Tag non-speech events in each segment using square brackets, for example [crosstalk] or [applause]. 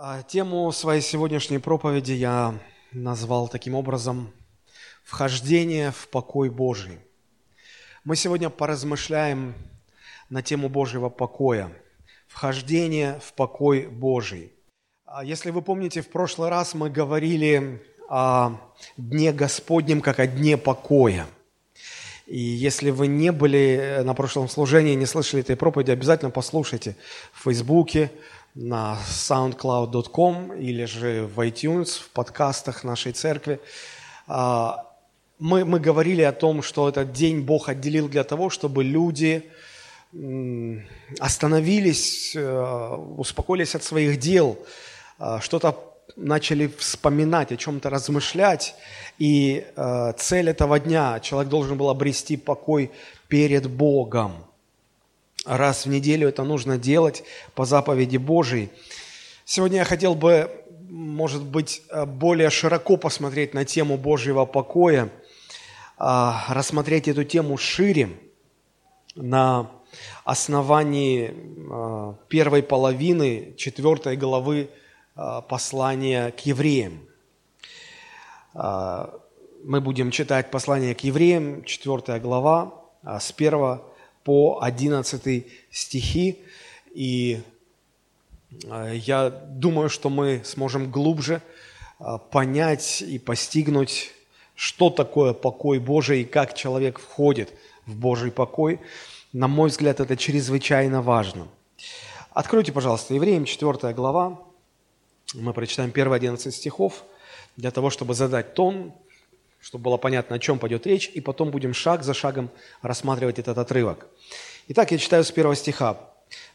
А, Тему своей сегодняшней проповеди я назвал таким образом «Вхождение в покой Божий». Мы сегодня поразмышляем на тему Божьего покоя, вхождение в покой Божий. А Если вы помните, в прошлый раз мы говорили о Дне Господнем как о Дне покоя. И если вы не были на прошлом служении, не слышали этой проповеди, обязательно послушайте в Фейсбуке, на soundcloud.com или же в iTunes, в подкастах нашей церкви. А, Мы, мы говорили о том, что этот день Бог отделил для того, чтобы люди остановились, э, успокоились от своих дел, э, что-то начали вспоминать, о чем-то размышлять. И э, цель этого дня, человек должен был обрести покой перед Богом. Раз в неделю это нужно делать по заповеди Божией. Сегодня я хотел бы, может быть, э, более широко посмотреть на тему Божьего покоя, а, рассмотреть эту тему шире на основании а, первой половины четвертой главы а, послания к евреям. Мы будем читать послание к евреям, четвертая глава, с 1 по 11 стихи. И а, я думаю, что мы сможем глубже а, понять и постигнуть, что такое покой Божий и как человек входит в Божий покой. На мой взгляд, это чрезвычайно важно. Откройте, пожалуйста, Евреям 4 глава. Мы прочитаем первые 11 стихов для того, чтобы задать тон, чтобы было понятно, о чем пойдет речь, и потом будем шаг за шагом рассматривать этот отрывок. Итак, я читаю с первого стиха.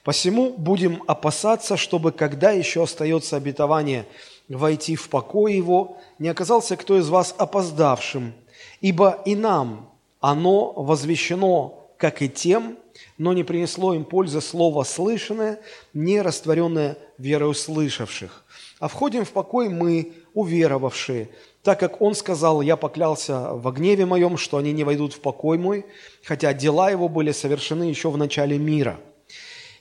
«Посему будем опасаться, чтобы, когда еще остается обетование войти в покой его, не оказался кто из вас опоздавшим, ибо и нам оно возвещено, как и тем, но не принесло им пользы слово слышанное, не растворенное верой услышавших. А входим в покой мы, уверовавшие, так как Он сказал, «Я поклялся во гневе моем, что они не войдут в покой мой, хотя дела его были совершены еще в начале мира».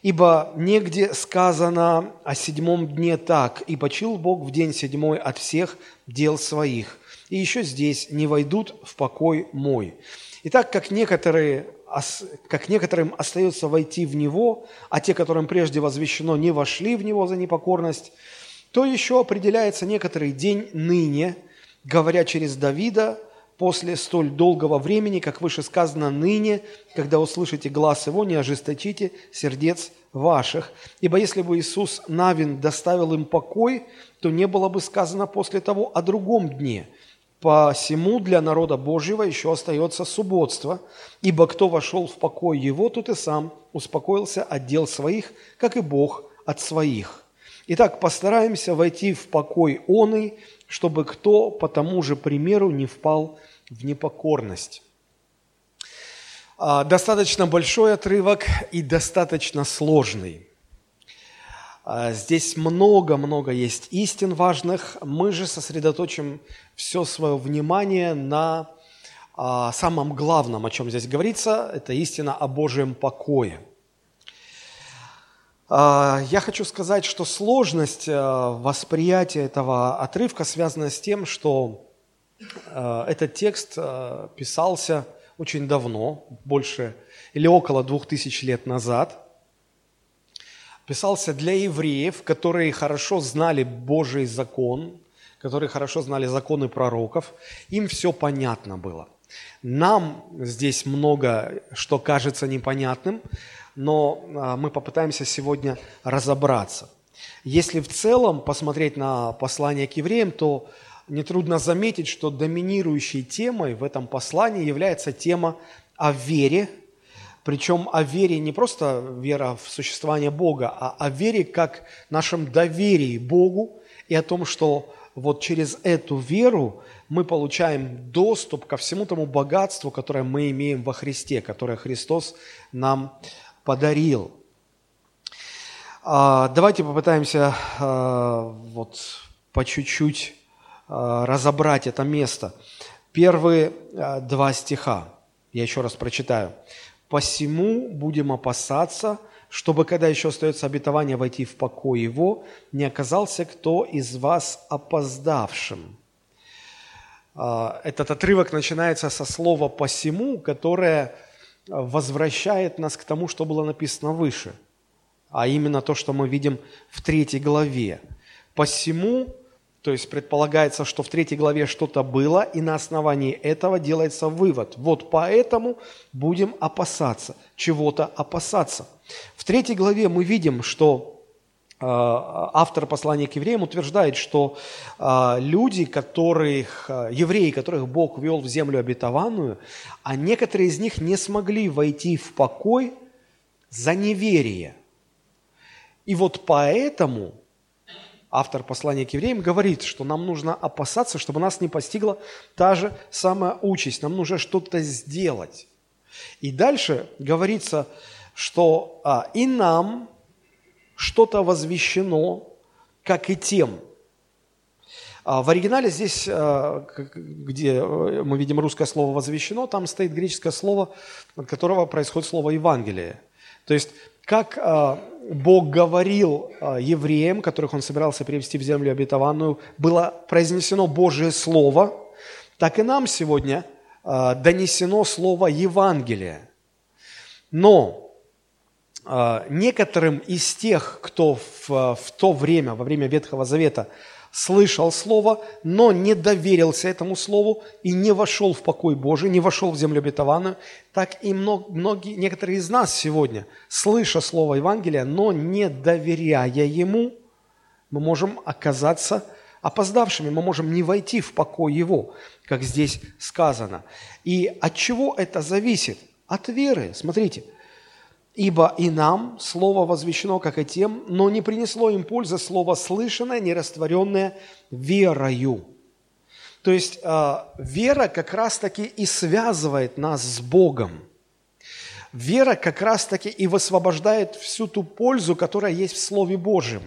Ибо негде сказано о седьмом дне так, «И почил Бог в день седьмой от всех дел своих». И еще здесь «не войдут в покой мой». Итак, как некоторые как некоторым остается войти в него, а те, которым прежде возвещено, не вошли в него за непокорность, то еще определяется некоторый день ныне, говоря через Давида, после столь долгого времени, как выше сказано, ныне, когда услышите глаз его, не ожесточите сердец ваших. Ибо если бы Иисус Навин доставил им покой, то не было бы сказано после того о другом дне – Посему для народа Божьего еще остается субботство, ибо кто вошел в покой его, тот и сам успокоился от дел своих, как и Бог от своих. Итак, постараемся войти в покой оный, чтобы кто по тому же примеру не впал в непокорность. А, достаточно большой отрывок и достаточно сложный. А, здесь много-много есть истин важных. Мы же сосредоточим все свое внимание на а, самом главном, о чем здесь говорится. Это истина о Божьем покое. А, я хочу сказать, что сложность восприятия этого отрывка связана с тем, что этот текст писался очень давно, больше или около двух тысяч лет назад – писался для евреев, которые хорошо знали Божий закон, которые хорошо знали законы пророков, им все понятно было. Нам здесь много, что кажется непонятным, но а, мы попытаемся сегодня разобраться. Если в целом посмотреть на послание к евреям, то нетрудно заметить, что доминирующей темой в этом послании является тема о вере причем о вере не просто вера в существование Бога, а о вере как нашем доверии Богу и о том, что вот через эту веру мы получаем доступ ко всему тому богатству, которое мы имеем во Христе, которое Христос нам подарил. А, давайте попытаемся а, вот по чуть-чуть а, разобрать это место. Первые два стиха. Я еще раз прочитаю. Посему будем опасаться, чтобы, когда еще остается обетование войти в покой его, не оказался кто из вас опоздавшим». Этот отрывок начинается со слова «посему», которое возвращает нас к тому, что было написано выше, а именно то, что мы видим в третьей главе. «Посему», то есть предполагается, что в третьей главе что-то было, и на основании этого делается вывод. Вот поэтому будем опасаться, чего-то опасаться. В третьей главе мы видим, что автор послания к евреям утверждает, что э, люди, которых, э, евреи, которых Бог ввел в землю обетованную, а некоторые из них не смогли войти в покой за неверие. И вот поэтому автор послания к евреям говорит, что нам нужно опасаться, чтобы нас не постигла та же самая участь. Нам нужно что-то сделать. И дальше говорится, что а, и нам, что-то возвещено, как и тем. А в оригинале здесь, э, где э, мы видим русское слово «возвещено», там стоит греческое слово, от которого происходит слово «Евангелие». То есть, как э, Бог говорил евреям, которых Он собирался перевести в землю обетованную, было произнесено Божье Слово, так и нам сегодня донесено слово Евангелие. Но а, некоторым из тех, кто в, в то время, во время Ветхого Завета, слышал Слово, но не доверился этому Слову и не вошел в покой Божий, не вошел в землю обетованную, так и многие, некоторые из нас сегодня, слыша Слово Евангелия, но не доверяя Ему, мы можем оказаться опоздавшими, мы можем не войти в покой Его, как здесь сказано. И от чего это зависит? От веры. Смотрите – Ибо и нам слово возвещено, как и тем, но не принесло им пользы слово слышанное, нерастворенное верою. То есть э, вера как раз-таки и связывает нас с Богом. Вера как раз-таки и высвобождает всю ту пользу, которая есть в Слове Божьем.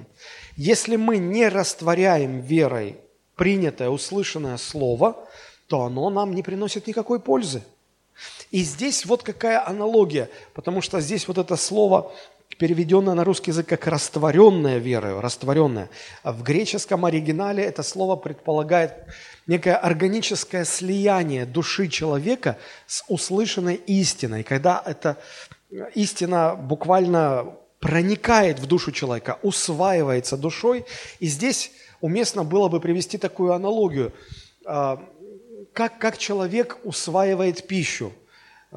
Если мы не растворяем верой принятое, услышанное Слово, то оно нам не приносит никакой пользы. И здесь вот какая аналогия, потому что здесь вот это слово, переведенное на русский язык как растворенная верою, растворенная. А в греческом оригинале это слово предполагает некое органическое слияние души человека с услышанной истиной, когда эта истина буквально проникает в душу человека, усваивается душой. И здесь уместно было бы привести такую аналогию а, – как, как человек усваивает пищу.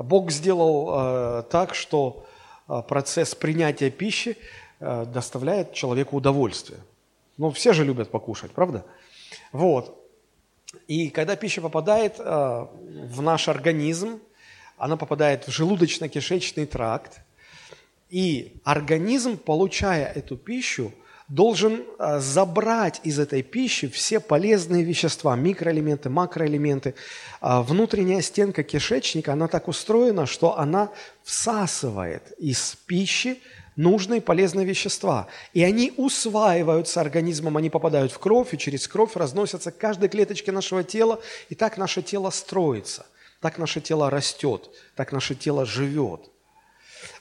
Бог сделал э, так, что э, процесс принятия пищи э, доставляет человеку удовольствие. Ну, все же любят покушать, правда? Вот. И когда пища попадает в наш организм, она попадает в желудочно-кишечный тракт, и организм, получая эту пищу, должен а, забрать из этой пищи все полезные вещества, микроэлементы, макроэлементы. А, внутренняя стенка кишечника, она так устроена, что она всасывает из пищи нужные полезные вещества. И они усваиваются организмом, они попадают в кровь, и через кровь разносятся к каждой клеточке нашего тела, и так наше тело строится, так наше тело растет, так наше тело живет –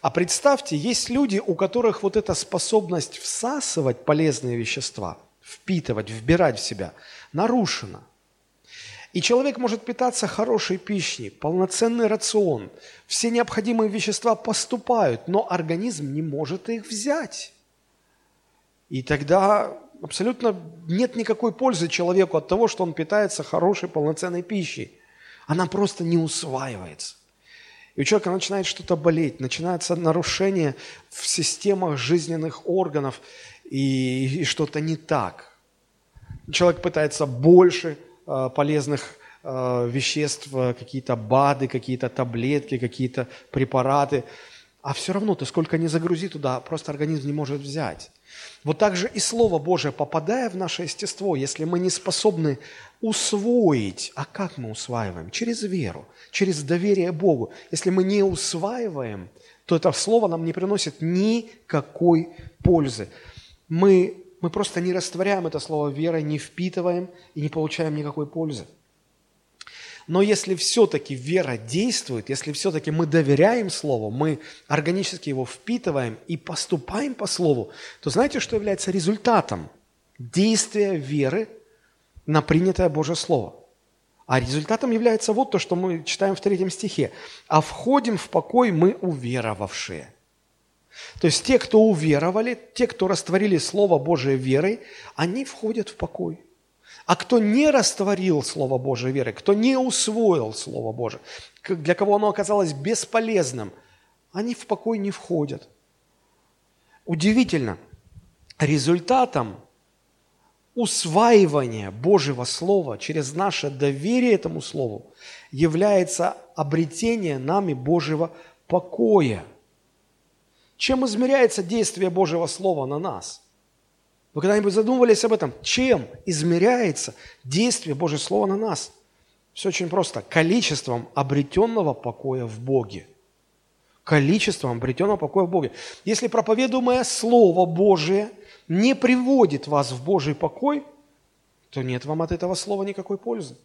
а представьте, есть люди, у которых вот эта способность всасывать полезные вещества, впитывать, вбирать в себя, нарушена. И человек может питаться хорошей пищей, полноценный рацион, все необходимые вещества поступают, но организм не может их взять. И тогда абсолютно нет никакой пользы человеку от того, что он питается хорошей полноценной пищей. Она просто не усваивается. И у человека начинает что-то болеть, начинается нарушение в системах жизненных органов, и, и что-то не так. Человек пытается больше э, полезных э, веществ, э, какие-то БАДы, какие-то таблетки, какие-то препараты, а все равно ты сколько не загрузи туда, просто организм не может взять. Вот так же и Слово Божие, попадая в наше естество, если мы не способны усвоить, а как мы усваиваем? Через веру, через доверие Богу. Если мы не усваиваем, то это Слово нам не приносит никакой пользы. Мы, мы просто не растворяем это Слово верой, не впитываем и не получаем никакой пользы. Но если все-таки вера действует, если все-таки мы доверяем Слову, мы органически его впитываем и поступаем по Слову, то знаете, что является результатом действия веры на принятое Божье Слово? А результатом является вот то, что мы читаем в третьем стихе. «А входим в покой мы уверовавшие». То есть те, кто уверовали, те, кто растворили Слово Божие верой, они входят в покой. А кто не растворил Слово Божие верой, кто не усвоил Слово Божие, для кого оно оказалось бесполезным, они в покой не входят. Удивительно, результатом усваивания Божьего Слова через наше доверие этому Слову является обретение нами Божьего покоя. Чем измеряется действие Божьего Слова на нас – вы когда-нибудь задумывались об этом? Чем измеряется действие Божьего Слова на нас? Все очень просто. Количеством обретенного покоя в Боге. Количеством обретенного покоя в Боге. Если проповедуемое Слово Божие не приводит вас в Божий покой, то нет вам от этого слова никакой пользы.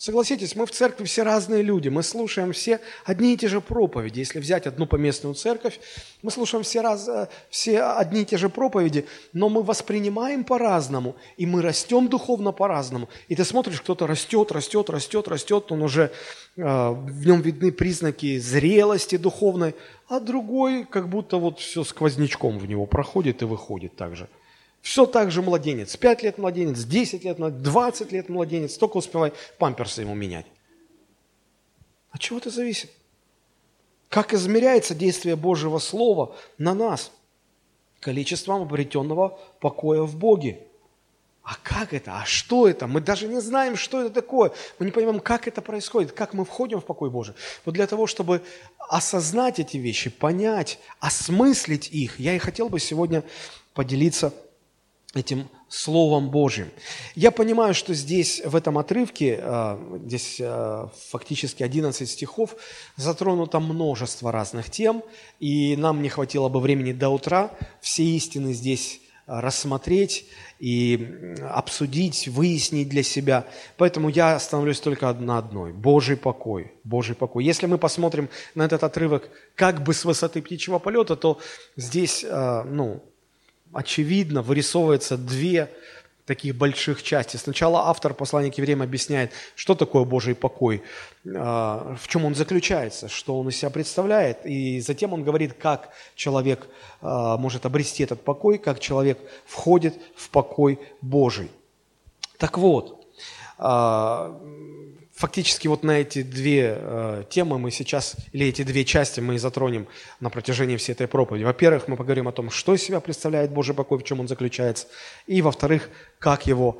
Согласитесь, мы в церкви все разные люди, мы слушаем все одни и те же проповеди. Если взять одну поместную церковь, мы слушаем все, раз, э, все одни и те же проповеди, но мы воспринимаем по-разному, и мы растем духовно по-разному. И ты смотришь, кто-то растет, растет, растет, растет, он уже, э, в нем видны признаки зрелости духовной, а другой как будто вот все сквознячком в него проходит и выходит также – все так же младенец. 5 лет младенец, 10 лет младенец, 20 лет младенец. Только успевай памперсы ему менять. От чего это зависит? Как измеряется действие Божьего Слова на нас? Количеством обретенного покоя в Боге. А как это? А что это? Мы даже не знаем, что это такое. Мы не понимаем, как это происходит, как мы входим в покой Божий. Вот для того, чтобы осознать эти вещи, понять, осмыслить их, я и хотел бы сегодня поделиться этим Словом Божьим. Я понимаю, что здесь, в этом отрывке, э, здесь э, фактически 11 стихов, затронуто множество разных тем, и нам не хватило бы времени до утра все истины здесь рассмотреть и обсудить, выяснить для себя. Поэтому я остановлюсь только на одной – Божий покой. Божий покой. Если мы посмотрим на этот отрывок как бы с высоты птичьего полета, то здесь, э, ну, очевидно вырисовывается две таких больших части. Сначала автор послания к евреям объясняет, что такое Божий покой, а, в чем он заключается, что он из себя представляет. И затем он говорит, как человек а, может обрести этот покой, как человек входит в покой Божий. Так вот, а, фактически вот на эти две э, темы мы сейчас, или эти две части мы затронем на протяжении всей этой проповеди. Во-первых, мы поговорим о том, что из себя представляет Божий покой, в чем он заключается, и во-вторых, как его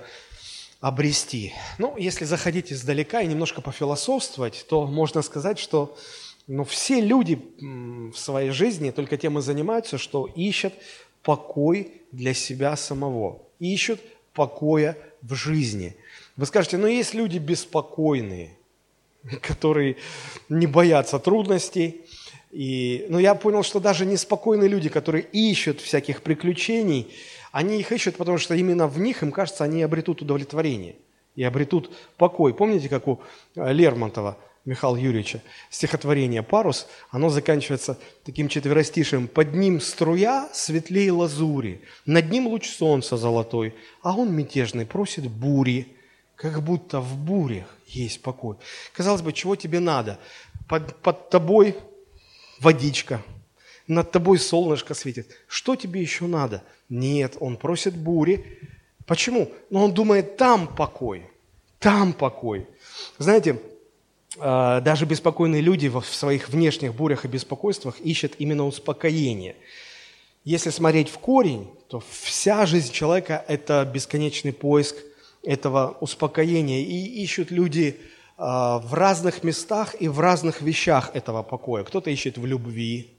обрести. Ну, если заходить издалека и немножко пофилософствовать, то можно сказать, что ну, все люди в своей жизни только тем и занимаются, что ищут покой для себя самого, ищут покоя в жизни – вы скажете, но есть люди беспокойные, [laughs] которые не боятся трудностей. И, но я понял, что даже неспокойные люди, которые ищут всяких приключений, они их ищут, потому что именно в них, им кажется, они обретут удовлетворение и обретут покой. Помните, как у э, Лермонтова Михаила Юрьевича стихотворение «Парус», оно заканчивается таким четверостишем «Под ним струя светлее лазури, над ним луч солнца золотой, а он мятежный просит бури» как будто в бурях есть покой. Казалось бы, чего тебе надо? Под, под тобой водичка, над тобой солнышко светит. Что тебе еще надо? Нет, он просит бури. Почему? Но он думает, там покой, там покой. Знаете, а, даже беспокойные люди в своих внешних бурях и беспокойствах ищут именно успокоение. Если смотреть в корень, то вся жизнь человека – это бесконечный поиск – этого успокоения. И ищут люди а, в разных местах и в разных вещах этого покоя. Кто-то ищет в любви.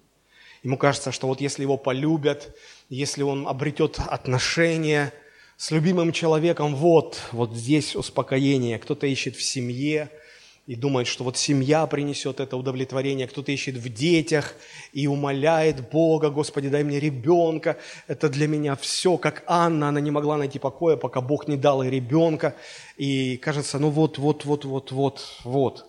Ему кажется, что вот если его полюбят, если он обретет отношения с любимым человеком, вот, вот здесь успокоение. Кто-то ищет в семье, и думает, что вот семья принесет это удовлетворение, кто-то ищет в детях и умоляет Бога, Господи, дай мне ребенка, это для меня все, как Анна, она не могла найти покоя, пока Бог не дал ей ребенка, и кажется, ну вот, вот, вот, вот, вот, вот.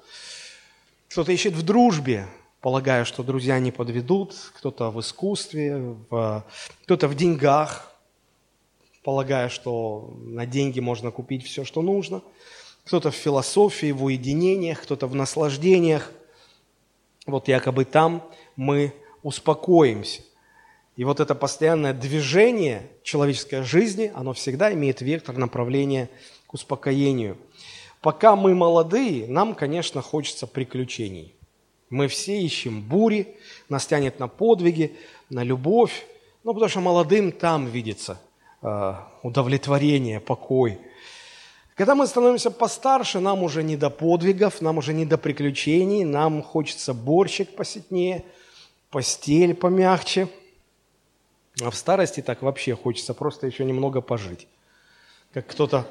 Кто-то ищет в дружбе, полагая, что друзья не подведут, кто-то в искусстве, в, кто-то в деньгах, полагая, что на деньги можно купить все, что нужно. Кто-то в философии, в уединениях, кто-то в наслаждениях. Вот якобы там мы успокоимся. И вот это постоянное движение человеческой жизни, оно всегда имеет вектор направления к успокоению. Пока мы молодые, нам, конечно, хочется приключений – мы все ищем бури, нас тянет на подвиги, на любовь, ну, потому что молодым там видится э, удовлетворение, покой. Когда мы становимся постарше, нам уже не до подвигов, нам уже не до приключений, нам хочется борщик посетнее, постель помягче. А в старости так вообще хочется просто еще немного пожить. Как кто-то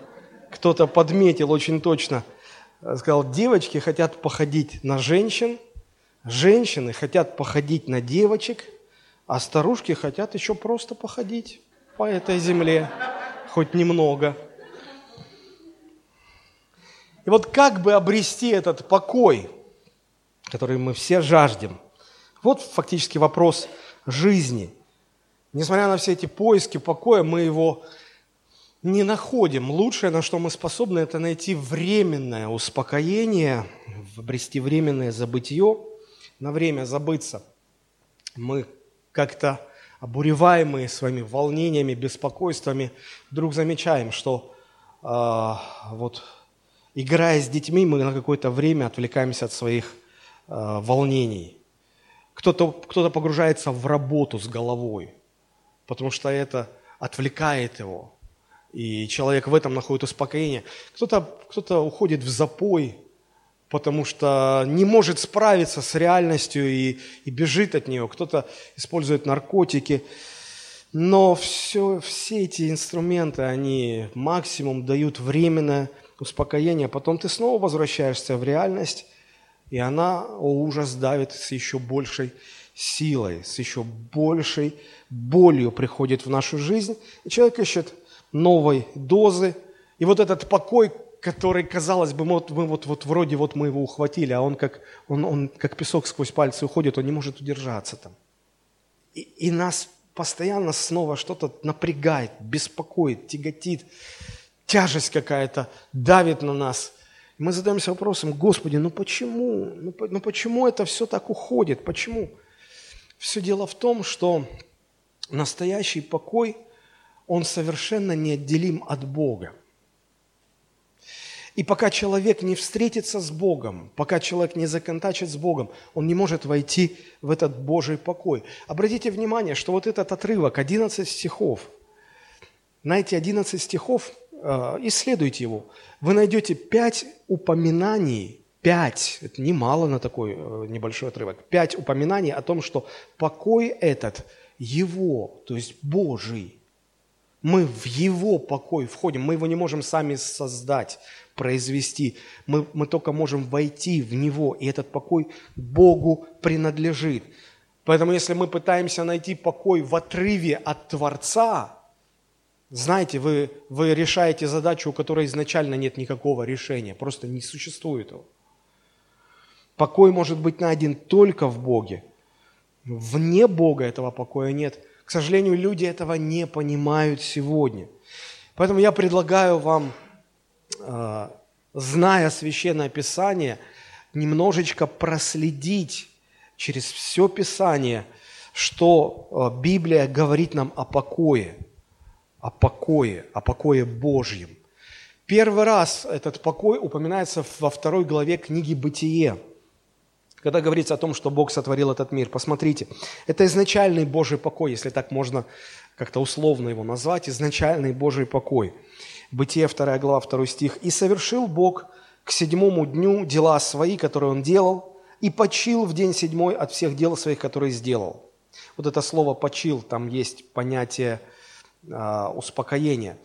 кто подметил очень точно, сказал, девочки хотят походить на женщин – Женщины хотят походить на девочек, а старушки хотят еще просто походить по этой земле, хоть немного. И вот как бы обрести этот покой, который мы все жаждем? Вот фактически вопрос жизни. Несмотря на все эти поиски покоя, мы его не находим. Лучшее, на что мы способны, это найти временное успокоение, обрести временное забытье – на время забыться. Мы как-то обуреваемые своими волнениями, беспокойствами, вдруг замечаем, что э, вот играя с детьми, мы на какое-то время отвлекаемся от своих э, волнений. Кто-то кто погружается в работу с головой, потому что это отвлекает его. И человек в этом находит успокоение. Кто-то кто уходит в запой, потому что не может справиться с реальностью и, и бежит от нее. Кто-то использует наркотики. Но все, все эти инструменты, они максимум дают временное успокоение. Потом ты снова возвращаешься в реальность, и она, о ужас, давит с еще большей силой, с еще большей болью приходит в нашу жизнь. И человек ищет новой дозы. И вот этот покой, который, казалось бы, мы вот, мы вот, вот вроде вот мы его ухватили, а он как, он, он как песок сквозь пальцы уходит, он не может удержаться там. И, и нас постоянно снова что-то напрягает, беспокоит, тяготит, тяжесть какая-то давит на нас. Мы задаемся вопросом, Господи, ну почему? Ну, ну почему это все так уходит? Почему? Все дело в том, что настоящий покой, он совершенно неотделим от Бога. И пока человек не встретится с Богом, пока человек не законтачит с Богом, он не может войти в этот Божий покой. Обратите внимание, что вот этот отрывок, 11 стихов, на эти 11 стихов, исследуйте его, вы найдете 5 упоминаний, 5, это немало на такой э, небольшой отрывок, 5 упоминаний о том, что покой этот Его, то есть Божий. Мы в Его покой входим, мы его не можем сами создать произвести. Мы, мы только можем войти в Него, и этот покой Богу принадлежит. Поэтому если мы пытаемся найти покой в отрыве от Творца, знаете, вы, вы решаете задачу, у которой изначально нет никакого решения, просто не существует его. Покой может быть найден только в Боге. Вне Бога этого покоя нет. К сожалению, люди этого не понимают сегодня. Поэтому я предлагаю вам Э, зная Священное Писание, немножечко проследить через все Писание, что э, Библия говорит нам о покое, о покое, о покое Божьем. Первый раз этот покой упоминается во второй главе книги «Бытие», когда говорится о том, что Бог сотворил этот мир. Посмотрите, это изначальный Божий покой, если так можно как-то условно его назвать, изначальный Божий покой – Бытие 2 глава, 2 стих. «И совершил Бог к седьмому дню дела свои, которые Он делал, и почил в день седьмой от всех дел своих, которые сделал». Вот это слово «почил», там есть понятие э, успокоения.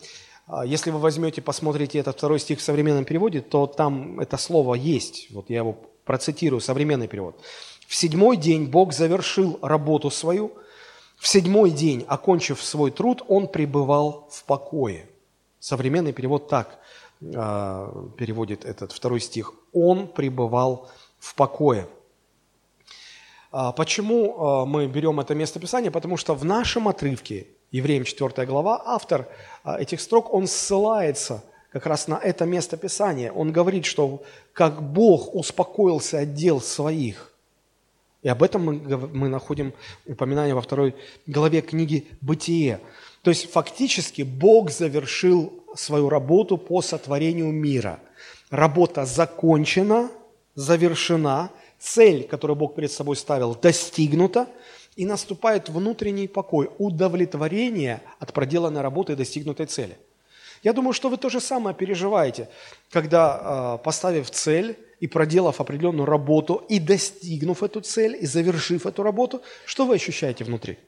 А, если вы возьмете, посмотрите этот второй стих в современном переводе, то там это слово есть. Вот я его процитирую, современный перевод. «В седьмой день Бог завершил работу свою, в седьмой день, окончив свой труд, Он пребывал в покое». Современный перевод так э, переводит этот второй стих. «Он пребывал в покое». А, почему а, мы берем это место Писания? Потому что в нашем отрывке, Евреям 4 глава, автор а, этих строк, он ссылается как раз на это место Писания. Он говорит, что как Бог успокоился от дел своих. И об этом мы, мы находим упоминание во второй главе книги «Бытие». То есть фактически Бог завершил свою работу по сотворению мира. Работа закончена, завершена – цель, которую Бог перед собой ставил, достигнута, и наступает внутренний покой, удовлетворение от проделанной работы и достигнутой цели. Я думаю, что вы то же самое переживаете, когда, а, поставив цель и проделав определенную работу, и достигнув эту цель, и завершив эту работу, что вы ощущаете внутри?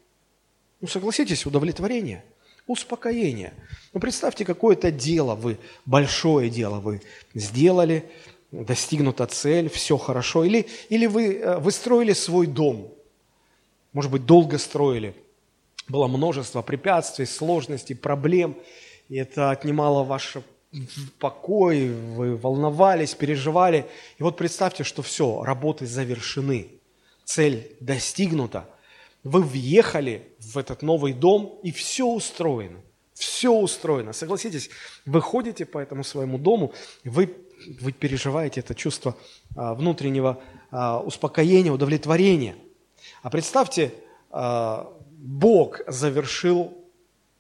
Ну, согласитесь, удовлетворение, успокоение. Ну, представьте, какое-то дело вы, большое дело вы сделали, достигнута цель, все хорошо. Или, или вы, э, вы строили свой дом, может быть, долго строили, было множество препятствий, сложностей, проблем, и это отнимало ваш покой, вы волновались, переживали. И вот представьте, что все, работы завершены, цель достигнута, вы въехали в этот новый дом, и все устроено. Все устроено. Согласитесь, вы ходите по этому своему дому, вы вы переживаете это чувство а, внутреннего а, успокоения, удовлетворения. А представьте, а, Бог завершил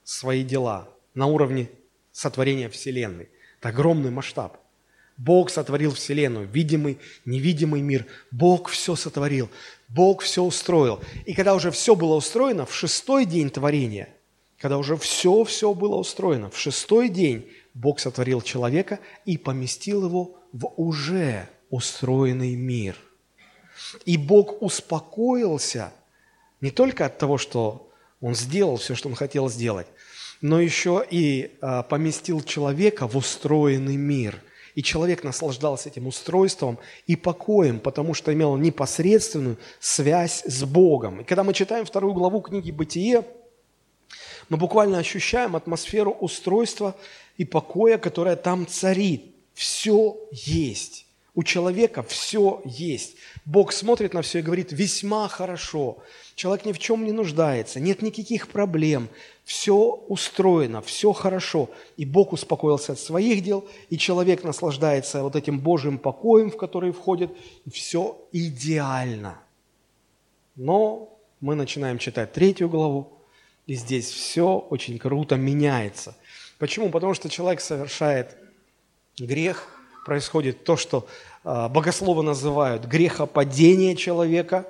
свои дела на уровне сотворения Вселенной. Это огромный масштаб. Бог сотворил Вселенную, видимый, невидимый мир. Бог все сотворил, Бог все устроил. И когда уже все было устроено, в шестой день творения, когда уже все-все было устроено, в шестой день Бог сотворил человека и поместил его в уже устроенный мир. И Бог успокоился не только от того, что Он сделал все, что Он хотел сделать, но еще и а, поместил человека в устроенный мир. И человек наслаждался этим устройством и покоем, потому что имел непосредственную связь с Богом. И когда мы читаем вторую главу книги «Бытие», мы буквально ощущаем атмосферу устройства и покоя, которая там царит. Все есть. У человека все есть. Бог смотрит на все и говорит, весьма хорошо. Человек ни в чем не нуждается, нет никаких проблем. Все устроено, все хорошо. И Бог успокоился от своих дел, и человек наслаждается вот этим Божьим покоем, в который входит, и все идеально. Но мы начинаем читать третью главу, и здесь все очень круто меняется – Почему? Потому что человек совершает грех, происходит то, что а, богословы называют грехопадение человека,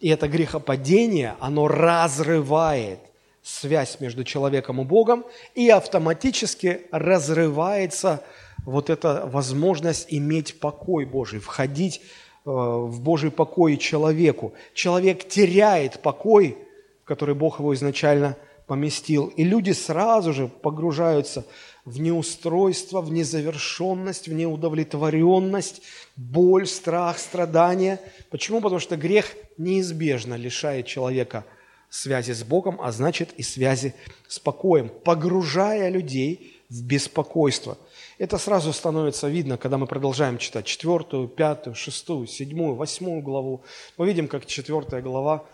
и это грехопадение, оно разрывает связь между человеком и Богом, и автоматически разрывается вот эта возможность иметь покой Божий, входить э, в Божий покой человеку. Человек теряет покой, в который Бог его изначально поместил. И люди сразу же погружаются в неустройство, в незавершенность, в неудовлетворенность, боль, страх, страдания. Почему? Потому что грех неизбежно лишает человека связи с Богом, а значит и связи с покоем, погружая людей в беспокойство. Это сразу становится видно, когда мы продолжаем читать четвертую, пятую, шестую, седьмую, восьмую главу. Мы видим, как четвертая глава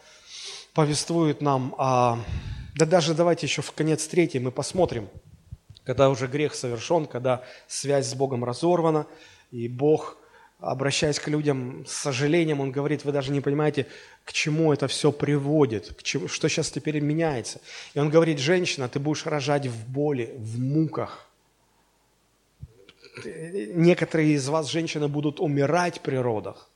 повествует нам о да даже давайте еще в конец третий мы посмотрим, когда уже грех совершен, когда связь с Богом разорвана, и Бог, обращаясь к людям с сожалением, Он говорит, вы даже не понимаете, к чему это все приводит, к чему, что сейчас теперь меняется. И Он говорит, женщина, ты будешь рожать в боли, в муках. Некоторые из вас, женщины, будут умирать при родах.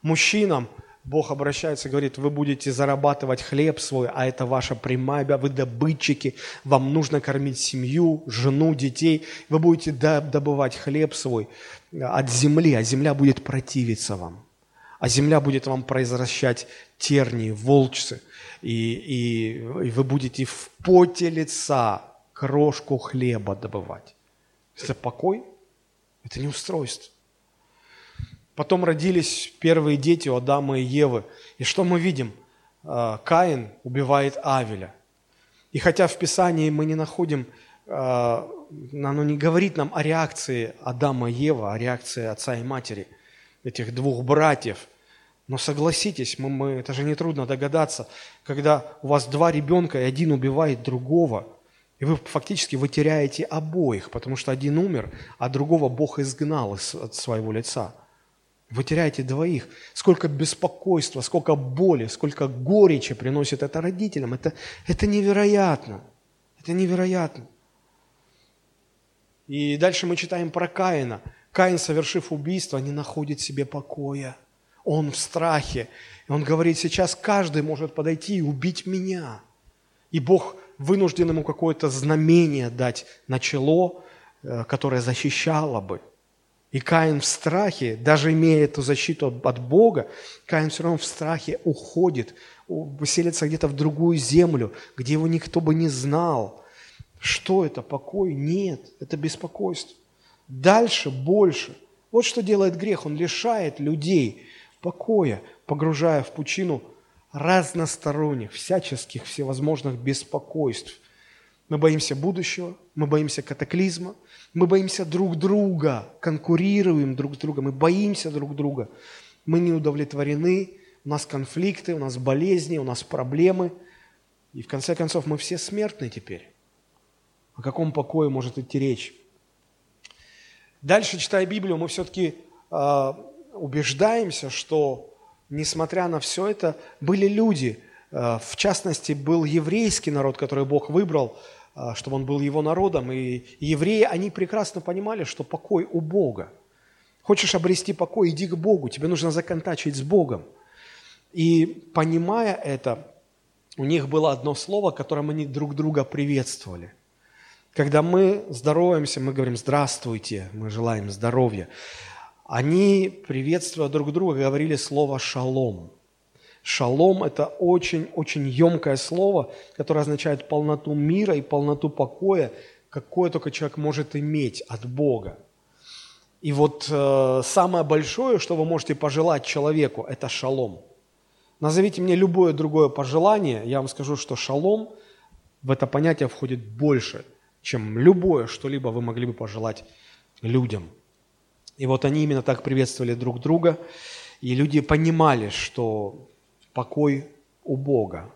Мужчинам – Бог обращается и говорит, вы будете зарабатывать хлеб свой, а это ваша прямая, вы добытчики, вам нужно кормить семью, жену, детей, вы будете добывать хлеб свой от земли, а земля будет противиться вам. А земля будет вам произвращать тернии, волчцы, и, и, и вы будете в поте лица крошку хлеба добывать. Это покой, это не устройство. Потом родились первые дети у Адама и Евы. И что мы видим? А, Каин убивает Авеля. И хотя в Писании мы не находим, а, оно не говорит нам о реакции Адама и Евы, о реакции отца и матери, этих двух братьев. Но согласитесь, мы, мы, это же нетрудно догадаться, когда у вас два ребенка, и один убивает другого – и вы фактически вы теряете обоих, потому что один умер, а другого Бог изгнал из, от своего лица. Вы теряете двоих. Сколько беспокойства, сколько боли, сколько горечи приносит это родителям. Это, это невероятно. Это невероятно. И дальше мы читаем про Каина. Каин, совершив убийство, не находит себе покоя. Он в страхе. И он говорит, сейчас каждый может подойти и убить меня. И Бог вынужден ему какое-то знамение дать на чело, э, которое защищало бы. И Каин в страхе, даже имея эту защиту от Бога, Каин все равно в страхе уходит, поселится где-то в другую землю, где его никто бы не знал. Что это? Покой? Нет, это беспокойство. Дальше больше. Вот что делает грех. Он лишает людей покоя, погружая в пучину разносторонних, всяческих, всевозможных беспокойств. Мы боимся будущего, мы боимся катаклизма, мы боимся друг друга, конкурируем друг с другом, мы боимся друг друга. Мы не удовлетворены, у нас конфликты, у нас болезни, у нас проблемы. И в конце концов мы все смертны теперь. О каком покое может идти речь? Дальше, читая Библию, мы все-таки э, убеждаемся, что несмотря на все это, были люди, э, в частности, был еврейский народ, который Бог выбрал, чтобы он был его народом. И евреи, они прекрасно понимали, что покой у Бога. Хочешь обрести покой, иди к Богу, тебе нужно законтачить с Богом. И понимая это, у них было одно слово, которым они друг друга приветствовали. Когда мы здороваемся, мы говорим «здравствуйте», мы желаем здоровья они, приветствуя друг друга, говорили слово «шалом». Шалом – это очень-очень емкое слово, которое означает полноту мира и полноту покоя, какое только человек может иметь от Бога. И вот э, самое большое, что вы можете пожелать человеку, это шалом. Назовите мне любое другое пожелание, я вам скажу, что шалом в это понятие входит больше, чем любое что-либо вы могли бы пожелать людям – и вот они именно так приветствовали друг друга, и люди понимали, что покой у Бога.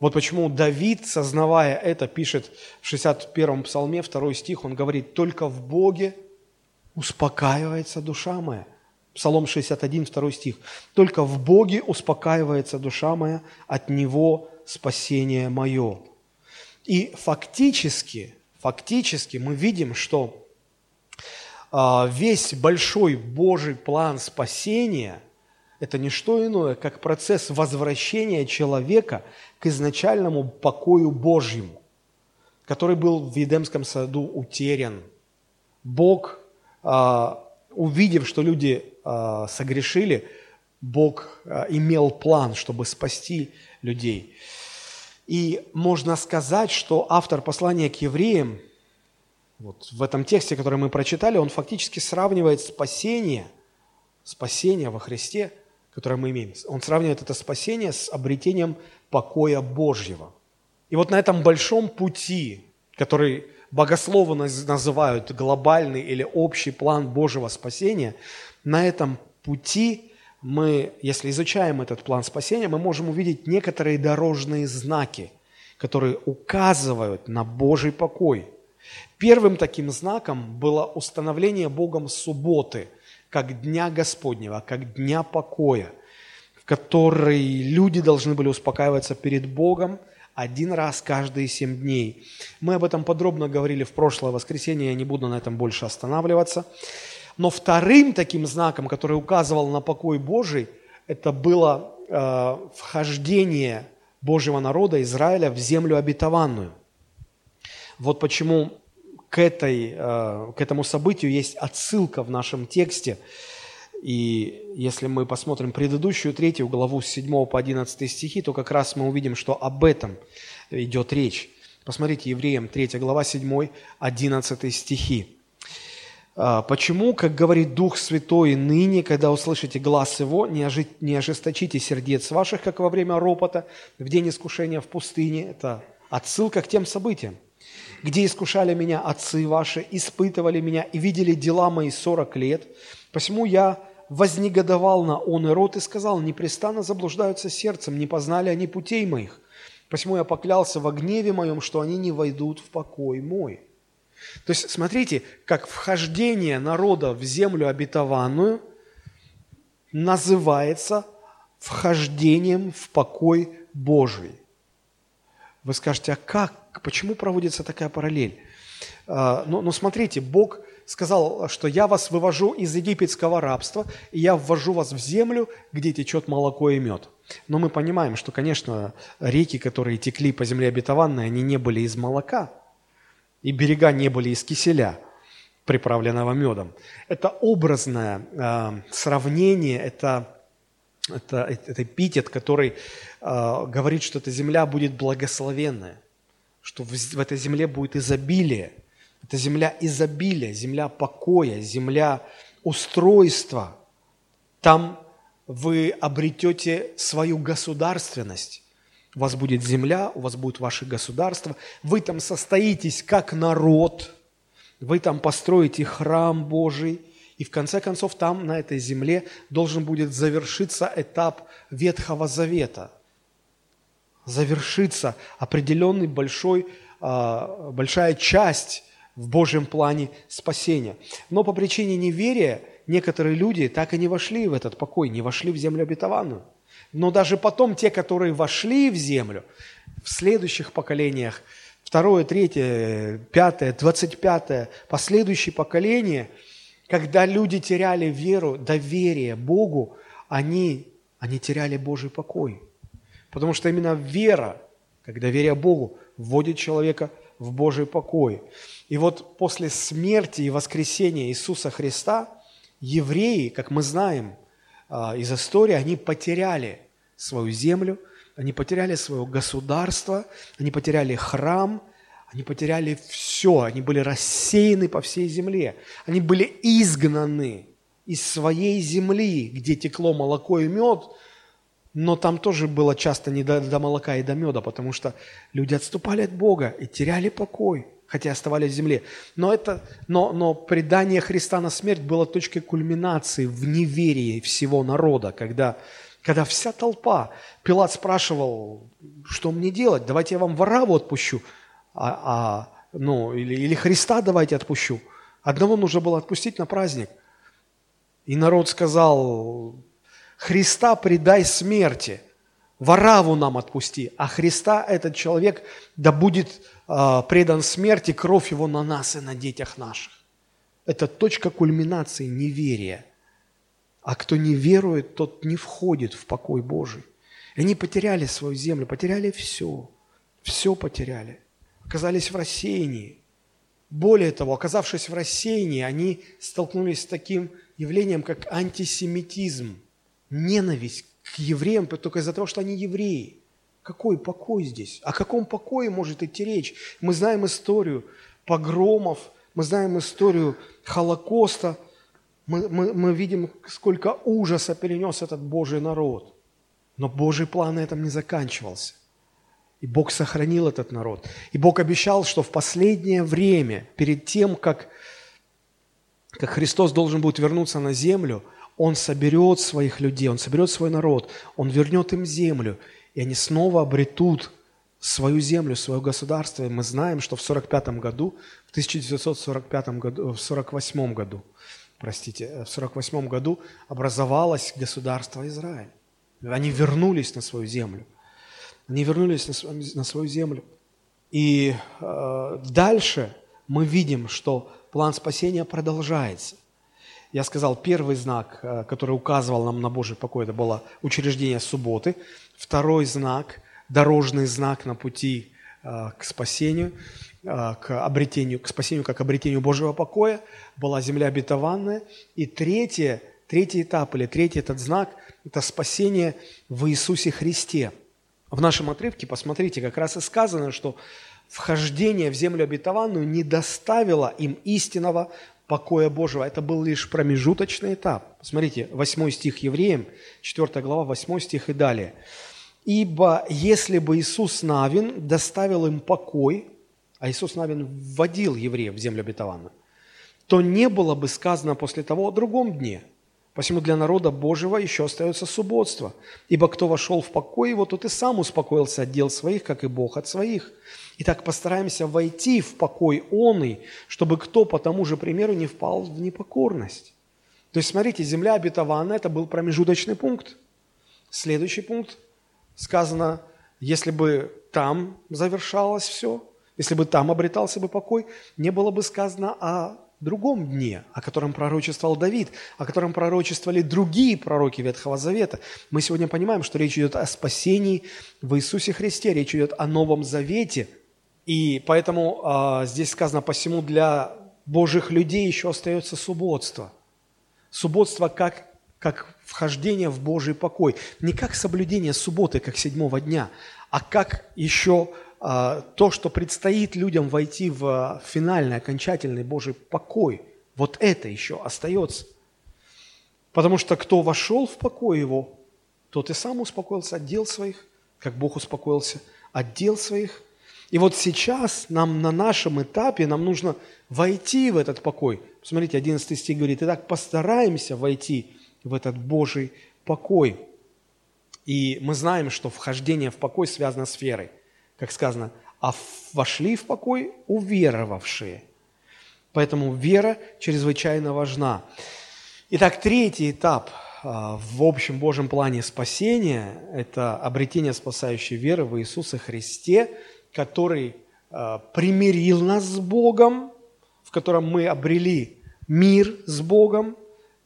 Вот почему Давид, сознавая это, пишет в 61-м псалме, 2 стих, он говорит, «Только в Боге успокаивается душа моя». Псалом 61, 2 стих. «Только в Боге успокаивается душа моя, от Него спасение мое». И фактически, фактически мы видим, что а, весь большой Божий план спасения – это не что иное, как процесс возвращения человека к изначальному покою Божьему, который был в Едемском саду утерян. Бог, а, увидев, что люди а, согрешили, Бог имел план, чтобы спасти людей. И можно сказать, что автор послания к евреям – вот в этом тексте, который мы прочитали, он фактически сравнивает спасение, спасение во Христе, которое мы имеем. Он сравнивает это спасение с обретением покоя Божьего. И вот на этом большом пути, который богословы называют глобальный или общий план Божьего спасения, на этом пути мы, если изучаем этот план спасения, мы можем увидеть некоторые дорожные знаки, которые указывают на Божий покой – Первым таким знаком было установление Богом субботы, как Дня Господнего, как Дня покоя, в который люди должны были успокаиваться перед Богом один раз каждые семь дней. Мы об этом подробно говорили в прошлое воскресенье, я не буду на этом больше останавливаться. Но вторым таким знаком, который указывал на покой Божий, это было э, вхождение Божьего народа Израиля в землю обетованную. Вот почему к, этой, э, к этому событию есть отсылка в нашем тексте. И если мы посмотрим предыдущую третью главу с 7 по 11 стихи, то как раз мы увидим, что об этом идет речь. Посмотрите, Евреям 3 глава 7, 11 стихи. А, «Почему, как говорит Дух Святой, ныне, когда услышите глаз Его, не ожесточите сердец ваших, как во время ропота, в день искушения в пустыне». Это отсылка к тем событиям, где искушали меня отцы ваши, испытывали меня и видели дела мои сорок лет. Посему я вознегодовал на он и рот и сказал, непрестанно заблуждаются сердцем, не познали они путей моих. Посему я поклялся во гневе моем, что они не войдут в покой мой». То есть смотрите, как вхождение народа в землю обетованную называется вхождением в покой Божий. Вы скажете, а как, почему проводится такая параллель? А, но, но смотрите, Бог сказал, что я вас вывожу из египетского рабства, и я ввожу вас в землю, где течет молоко и мед. Но мы понимаем, что, конечно, реки, которые текли по земле обетованной, они не были из молока – и берега не были из киселя, приправленного медом. Это образное э, сравнение, это, это, это эпитет, который э, говорит, что эта земля будет благословенная, что в, этой земле будет изобилие. Это земля изобилия, земля покоя, земля устройства. Там вы обретете свою государственность. У вас будет земля, у вас будет ваше государство. Вы там состоитесь как народ. Вы там построите храм Божий. И в конце концов там, на этой земле, должен будет завершиться этап Ветхого Завета. Завершиться определенный большой, а, большая часть в Божьем плане спасения. Но по причине неверия некоторые люди так и не вошли в этот покой, не вошли в землю обетованную. Но даже потом те, которые вошли в землю, в следующих поколениях, второе, третье, пятое, двадцать пятое, последующие поколения, когда люди теряли веру, доверие Богу, они, они теряли Божий покой. Потому что именно вера, когда веря Богу, вводит человека в Божий покой. И вот после смерти и воскресения Иисуса Христа евреи, как мы знаем – а, из истории, они потеряли свою землю, они потеряли свое государство, они потеряли храм, они потеряли все, они были рассеяны по всей земле, они были изгнаны из своей земли, где текло молоко и мед, но там тоже было часто не до, до молока и до меда, потому что люди отступали от Бога и теряли покой – хотя оставались в земле. Но, это, но, но предание Христа на смерть было точкой кульминации в неверии всего народа, когда, когда вся толпа, Пилат спрашивал, что мне делать, давайте я вам вораву отпущу, а, а, ну, или, или Христа давайте отпущу. Одного нужно было отпустить на праздник. И народ сказал, Христа предай смерти, вораву нам отпусти, а Христа этот человек да будет а, предан смерти, кровь его на нас и на детях наших. Это точка кульминации неверия. А кто не верует, тот не входит в покой Божий. И они потеряли свою землю, потеряли все. Все потеряли. Оказались в рассеянии. Более того, оказавшись в рассеянии, они столкнулись с таким явлением, как антисемитизм, ненависть к евреям только из-за того, что они евреи. Какой покой здесь? О каком покое может идти речь? Мы знаем историю погромов, мы знаем историю Холокоста, мы, мы, мы видим, сколько ужаса перенес этот Божий народ. Но Божий план на этом не заканчивался. И Бог сохранил этот народ. И Бог обещал, что в последнее время, перед тем, как, как Христос должен будет вернуться на землю, Он соберет своих людей, Он соберет свой народ, Он вернет им землю – и они снова обретут свою землю, свое государство. И мы знаем, что в 45 году, в 1945 году, в 48 году, простите, в 48 году образовалось государство Израиль. Они вернулись на свою землю. Они вернулись на, на свою землю. И э, дальше мы видим, что план спасения продолжается. Я сказал, первый знак, э, который указывал нам на Божий покой, это было учреждение субботы. Второй знак, дорожный знак на пути э, к спасению, э, к обретению, к спасению как обретению Божьего покоя, была земля обетованная. И третье, третий этап или третий этот знак – это спасение в Иисусе Христе. В нашем отрывке, посмотрите, как раз и сказано, что вхождение в землю обетованную не доставило им истинного покоя Божьего. Это был лишь промежуточный этап. Посмотрите, 8 стих Евреям, 4 глава, 8 стих и далее. «Ибо если бы Иисус Навин доставил им покой, а Иисус Навин вводил евреев в землю обетованную, то не было бы сказано после того о другом дне – Посему для народа Божьего еще остается субботство. Ибо кто вошел в покой его, тот и сам успокоился от дел своих, как и Бог от своих. Итак, постараемся войти в покой он и, чтобы кто по тому же примеру не впал в непокорность. То есть, смотрите, земля обетованная – это был промежуточный пункт. Следующий пункт сказано, если бы там завершалось все, если бы там обретался бы покой, не было бы сказано о другом дне, о котором пророчествовал Давид, о котором пророчествовали другие пророки Ветхого Завета. Мы сегодня понимаем, что речь идет о спасении в Иисусе Христе, речь идет о Новом Завете. И поэтому а, здесь сказано, посему для Божьих людей еще остается субботство. Субботство как, как вхождение в Божий покой. Не как соблюдение субботы, как седьмого дня, а как еще а, то, что предстоит людям войти в финальный, окончательный Божий покой, вот это еще остается. Потому что кто вошел в покой его, тот и сам успокоился от дел своих, как Бог успокоился от дел своих. И вот сейчас нам на нашем этапе, нам нужно войти в этот покой. Посмотрите, 11 стих говорит, «Итак, постараемся войти в этот Божий покой». И мы знаем, что вхождение в покой связано с верой как сказано, а вошли в покой уверовавшие. Поэтому вера чрезвычайно важна. Итак, третий этап а, в общем Божьем плане спасения – это обретение спасающей веры в Иисуса Христе, который а, примирил нас с Богом, в котором мы обрели мир с Богом,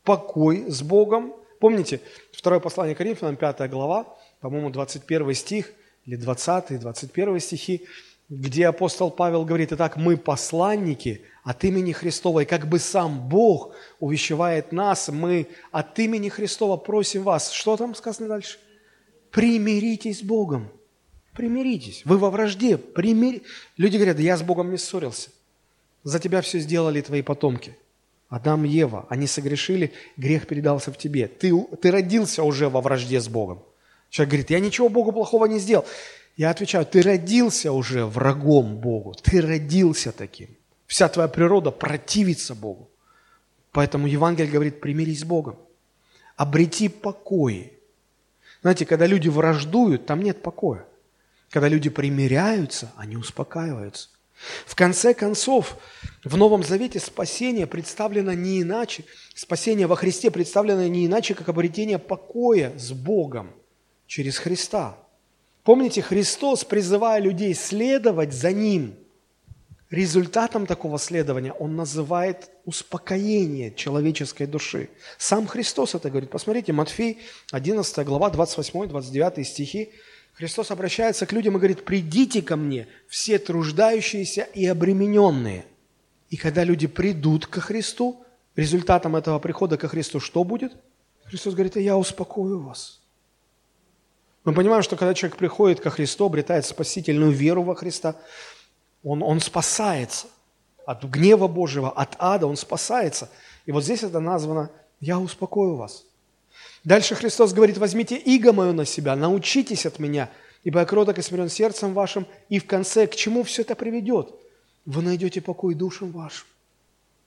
покой с Богом. Помните, второе послание Коринфянам, 5 глава, по-моему, 21 стих – или 20, 21 стихи, где апостол Павел говорит, «Итак, мы посланники от имени Христова, и как бы сам Бог увещевает нас, мы от имени Христова просим вас». Что там сказано дальше? «Примиритесь с Богом». Примиритесь. Вы во вражде. Примир... Люди говорят, я с Богом не ссорился. За тебя все сделали твои потомки. Адам и Ева, они согрешили, грех передался в тебе. Ты, ты родился уже во вражде с Богом. Человек говорит, я ничего Богу плохого не сделал. Я отвечаю, ты родился уже врагом Богу, ты родился таким. Вся твоя природа противится Богу. Поэтому Евангелие говорит, примирись с Богом. Обрети покой. Знаете, когда люди враждуют, там нет покоя. Когда люди примиряются, они успокаиваются. В конце концов, в Новом Завете спасение представлено не иначе, спасение во Христе представлено не иначе, как обретение покоя с Богом – через Христа. Помните, Христос, призывая людей следовать за Ним, результатом такого следования Он называет успокоение человеческой души. Сам Христос это говорит. Посмотрите, Матфей, 11 глава, 28-29 стихи. Христос обращается к людям и говорит, «Придите ко мне, все труждающиеся и обремененные». И когда люди придут ко Христу, результатом этого прихода ко Христу что будет? Христос говорит, «Я успокою вас». Мы понимаем, что когда человек приходит ко Христу, обретает спасительную веру во Христа, он, он спасается от гнева Божьего, от ада, он спасается. И вот здесь это названо «Я успокою вас». Дальше Христос говорит, возьмите иго мое на себя, научитесь от меня, ибо я кроток и смирен сердцем вашим. И в конце, к чему все это приведет? Вы найдете покой душам вашим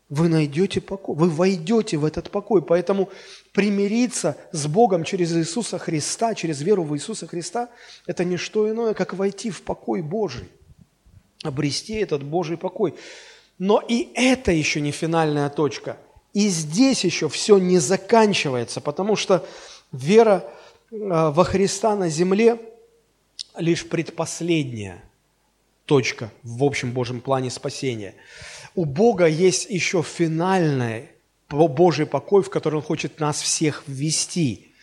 вы найдете покой, вы войдете в этот покой. Поэтому примириться с Богом через Иисуса Христа, через веру в Иисуса Христа, это не что иное, как войти в покой Божий, обрести этот Божий покой. Но и это еще не финальная точка. И здесь еще все не заканчивается, потому что вера а, во Христа на земле лишь предпоследняя точка в общем Божьем плане спасения – у Бога есть еще финальный Божий покой, в который Он хочет нас всех ввести.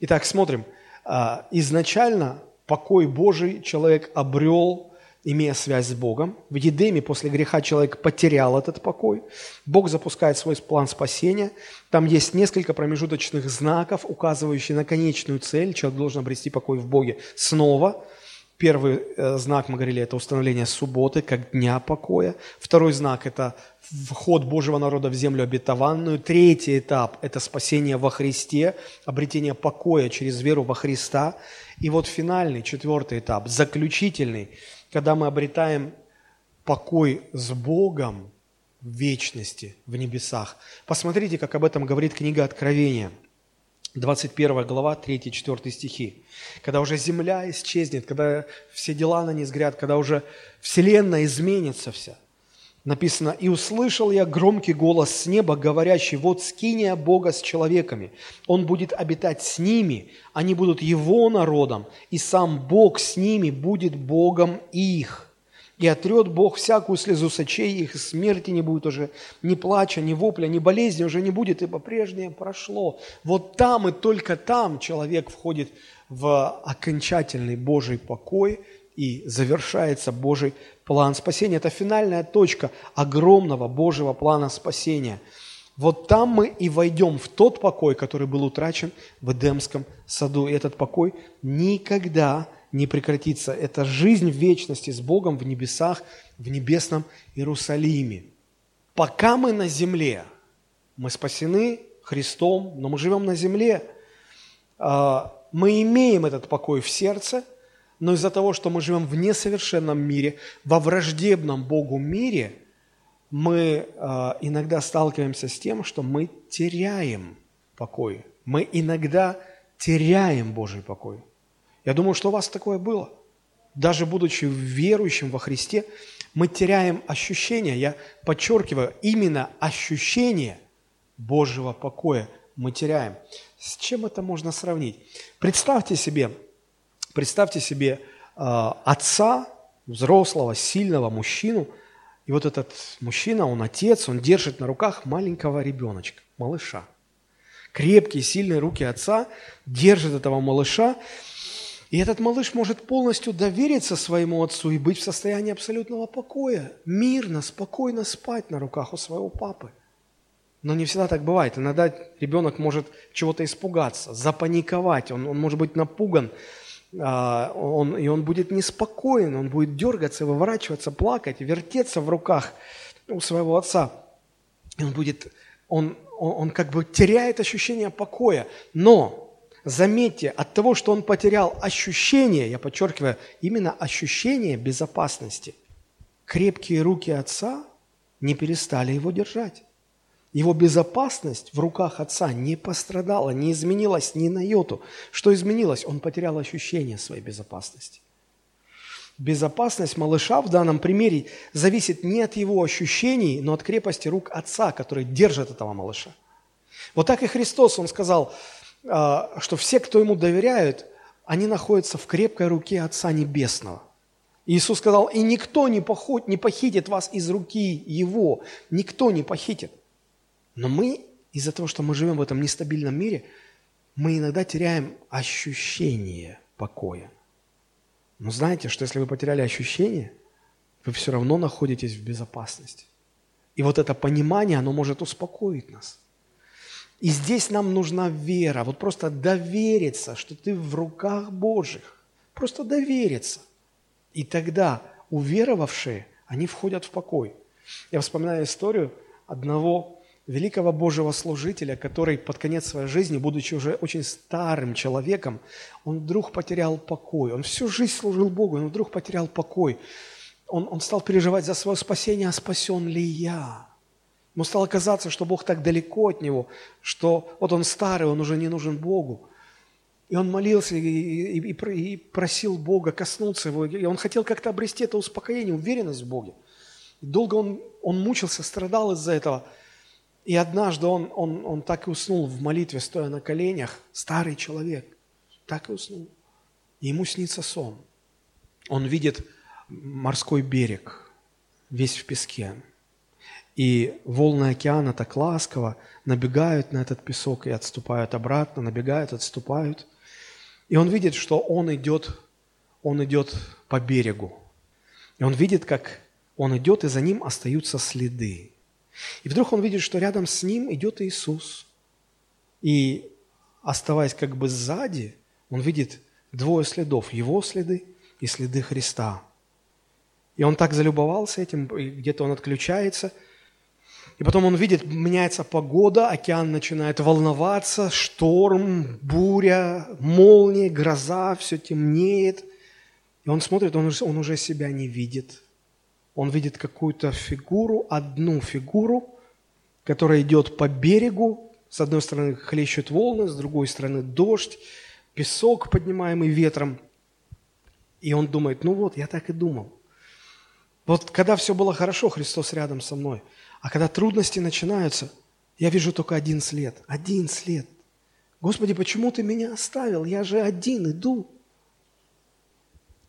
Итак, смотрим. А, изначально покой Божий человек обрел, имея связь с Богом. В Едеме после греха человек потерял этот покой. Бог запускает свой план спасения. Там есть несколько промежуточных знаков, указывающих на конечную цель. Человек должен обрести покой в Боге снова. Первый э, знак, мы говорили, это установление субботы как дня покоя. Второй знак – это вход Божьего народа в землю обетованную. Третий этап – это спасение во Христе, обретение покоя через веру во Христа. И вот финальный, четвертый этап, заключительный, когда мы обретаем покой с Богом в вечности, в небесах. Посмотрите, как об этом говорит книга Откровения – 21 глава, 3-4 стихи. Когда уже земля исчезнет, когда все дела на ней сгорят, когда уже вселенная изменится вся. Написано, «И услышал я громкий голос с неба, говорящий, вот скиния Бога с человеками. Он будет обитать с ними, они будут его народом, и сам Бог с ними будет Богом их. И отрет Бог всякую слезу сочей их, и смерти не будет уже, ни плача, ни вопля, ни болезни уже не будет, ибо прежнее прошло. Вот там и только там человек входит в окончательный Божий покой и завершается Божий план спасения. Это финальная точка огромного Божьего плана спасения. Вот там мы и войдем в тот покой, который был утрачен в Эдемском саду. И этот покой никогда не прекратится. Это жизнь в вечности с Богом в небесах, в небесном Иерусалиме. Пока мы на земле, мы спасены Христом, но мы живем на земле, а, мы имеем этот покой в сердце, но из-за того, что мы живем в несовершенном мире, во враждебном Богу мире, мы а, иногда сталкиваемся с тем, что мы теряем покой. Мы иногда теряем Божий покой. Я думаю, что у вас такое было. Даже будучи верующим во Христе, мы теряем ощущение, я подчеркиваю, именно ощущение Божьего покоя мы теряем. С чем это можно сравнить? Представьте себе, представьте себе э, отца, взрослого, сильного мужчину, и вот этот мужчина, он отец, он держит на руках маленького ребеночка, малыша. Крепкие, сильные руки отца держат этого малыша, и этот малыш может полностью довериться своему отцу и быть в состоянии абсолютного покоя, мирно, спокойно спать на руках у своего папы. Но не всегда так бывает. Иногда ребенок может чего-то испугаться, запаниковать, он, он может быть напуган, а, он, и он будет неспокоен, он будет дергаться, выворачиваться, плакать, вертеться в руках у своего отца. Он будет, он, он, он как бы теряет ощущение покоя. Но Заметьте, от того, что он потерял ощущение, я подчеркиваю, именно ощущение безопасности, крепкие руки отца не перестали его держать. Его безопасность в руках отца не пострадала, не изменилась ни на йоту. Что изменилось? Он потерял ощущение своей безопасности. Безопасность малыша в данном примере зависит не от его ощущений, но от крепости рук отца, который держит этого малыша. Вот так и Христос, он сказал – а, что все, кто ему доверяют, они находятся в крепкой руке Отца Небесного. Иисус сказал, и никто не, похитит вас из руки Его, никто не похитит. Но мы, из-за того, что мы живем в этом нестабильном мире, мы иногда теряем ощущение покоя. Но знаете, что если вы потеряли ощущение, вы все равно находитесь в безопасности. И вот это понимание, оно может успокоить нас – и здесь нам нужна вера, вот просто довериться, что ты в руках Божьих. Просто довериться. И тогда уверовавшие, они входят в покой. Я вспоминаю историю одного великого Божьего служителя, который под конец своей жизни, будучи уже очень старым человеком, он вдруг потерял покой. Он всю жизнь служил Богу, но вдруг потерял покой. Он, он стал переживать за свое спасение, а спасен ли я? Ему стало казаться, что Бог так далеко от него, что вот он старый, он уже не нужен Богу. И он молился и, и, и просил Бога коснуться его. И он хотел как-то обрести это успокоение, уверенность в Боге. И долго он, он мучился, страдал из-за этого. И однажды он, он, он так и уснул в молитве, стоя на коленях. Старый человек. Так и уснул. Ему снится сон. Он видит морской берег, весь в песке. И волны океана так ласково набегают на этот песок и отступают обратно, набегают, отступают. И он видит, что он идет, он идет по берегу. И он видит, как он идет, и за ним остаются следы. И вдруг он видит, что рядом с ним идет Иисус. И оставаясь как бы сзади, он видит двое следов, его следы и следы Христа. И он так залюбовался этим, где-то он отключается – и потом он видит, меняется погода, океан начинает волноваться, шторм, буря, молния, гроза, все темнеет. И он смотрит, он, он уже себя не видит. Он видит какую-то фигуру, одну фигуру, которая идет по берегу. С одной стороны хлещут волны, с другой стороны дождь, песок, поднимаемый ветром. И он думает, ну вот, я так и думал. Вот когда все было хорошо, Христос рядом со мной – а когда трудности начинаются, я вижу только один след. Один след. Господи, почему ты меня оставил? Я же один иду.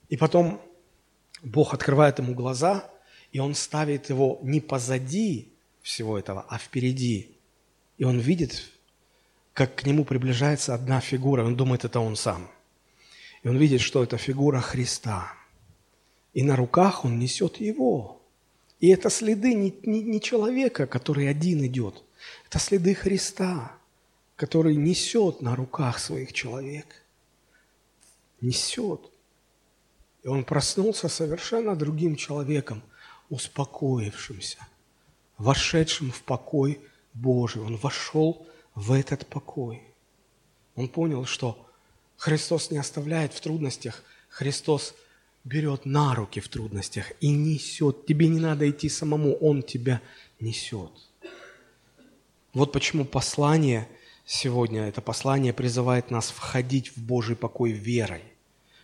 И потом Бог открывает ему глаза, и он ставит его не позади всего этого, а впереди. И он видит, как к нему приближается одна фигура. Он думает, это он сам. И он видит, что это фигура Христа. И на руках он несет его. И это следы не, не, не человека, который один идет. Это следы Христа, который несет на руках своих человек. Несет. И он проснулся совершенно другим человеком, успокоившимся, вошедшим в покой Божий. Он вошел в этот покой. Он понял, что Христос не оставляет в трудностях, Христос – берет на руки в трудностях и несет. Тебе не надо идти самому, Он тебя несет. Вот почему послание сегодня, это послание призывает нас входить в Божий покой верой,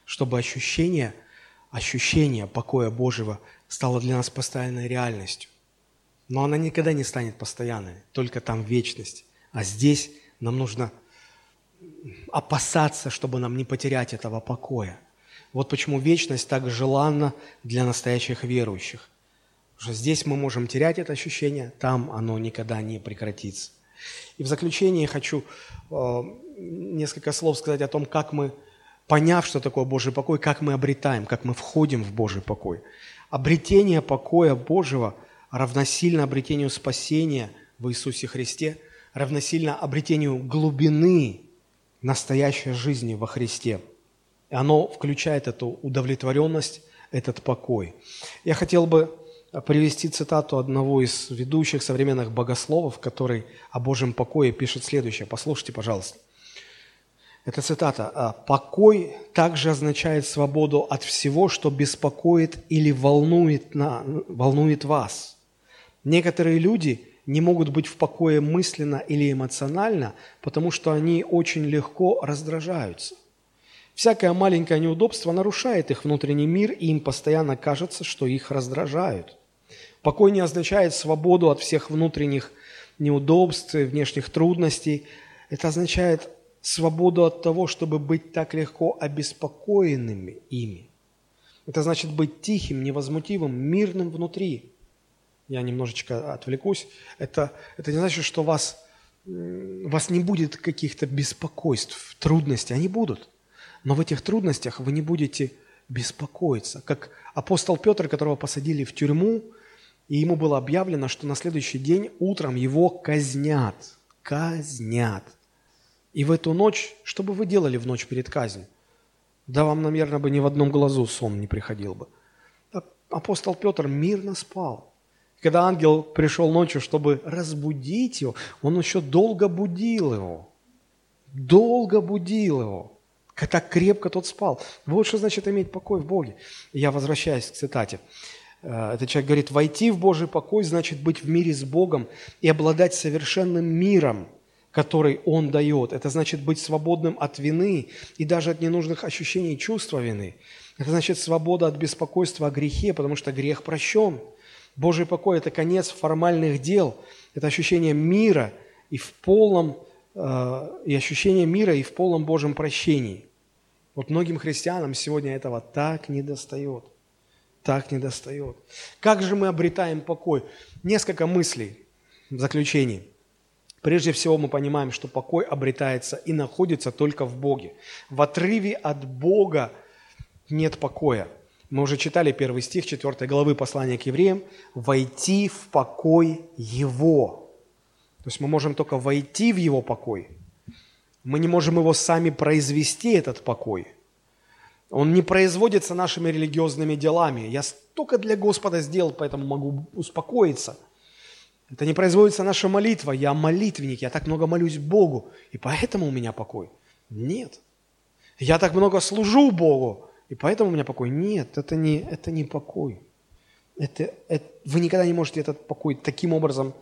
чтобы ощущение, ощущение покоя Божьего стало для нас постоянной реальностью. Но она никогда не станет постоянной, только там вечность. А здесь нам нужно опасаться, чтобы нам не потерять этого покоя. Вот почему вечность так желанна для настоящих верующих. Потому что здесь мы можем терять это ощущение, там оно никогда не прекратится. И в заключение хочу э, несколько слов сказать о том, как мы, поняв, что такое Божий покой, как мы обретаем, как мы входим в Божий покой. Обретение покоя Божьего равносильно обретению спасения в Иисусе Христе, равносильно обретению глубины настоящей жизни во Христе – и оно включает эту удовлетворенность, этот покой. Я хотел бы привести цитату одного из ведущих современных богословов, который о Божьем покое пишет следующее. Послушайте, пожалуйста. Это цитата. «А «Покой также означает свободу от всего, что беспокоит или волнует, на, волнует вас. Некоторые люди не могут быть в покое мысленно или эмоционально, потому что они очень легко раздражаются. Всякое маленькое неудобство нарушает их внутренний мир, и им постоянно кажется, что их раздражают. Покой не означает свободу от всех внутренних неудобств, внешних трудностей. Это означает свободу от того, чтобы быть так легко обеспокоенными ими. Это значит быть тихим, невозмутимым, мирным внутри. Я немножечко отвлекусь. Это, это не значит, что вас, вас не будет каких-то беспокойств, трудностей. Они будут – но в этих трудностях вы не будете беспокоиться. Как апостол Петр, которого посадили в тюрьму, и ему было объявлено, что на следующий день утром его казнят. Казнят. И в эту ночь, что бы вы делали в ночь перед казнью? Да вам, наверное, бы ни в одном глазу сон не приходил бы. Апостол Петр мирно спал. Когда ангел пришел ночью, чтобы разбудить его, он еще долго будил его. Долго будил его. Так крепко тот спал. Вот что значит иметь покой в Боге. Я возвращаюсь к цитате. Э, этот человек говорит, войти в Божий покой значит быть в мире с Богом и обладать совершенным миром, который Он дает. Это значит быть свободным от вины и даже от ненужных ощущений и чувства вины. Это значит свобода от беспокойства о грехе, потому что грех прощен. Божий покой – это конец формальных дел, это ощущение мира и в полном Э, и ощущение мира и в полном Божьем прощении. Вот многим христианам сегодня этого так не достает. Так не достает. Как же мы обретаем покой? Несколько мыслей в заключении. Прежде всего мы понимаем, что покой обретается и находится только в Боге. В отрыве от Бога нет покоя. Мы уже читали первый стих 4 главы послания к евреям. «Войти в покой Его». То есть мы можем только войти в Его покой. Мы не можем его сами произвести, этот покой. Он не производится нашими религиозными делами. Я столько для Господа сделал, поэтому могу успокоиться. Это не производится наша молитва. Я молитвенник, я так много молюсь Богу, и поэтому у меня покой. Нет. Я так много служу Богу, и поэтому у меня покой. Нет, это не, это не покой. Это, это, вы никогда не можете этот покой таким образом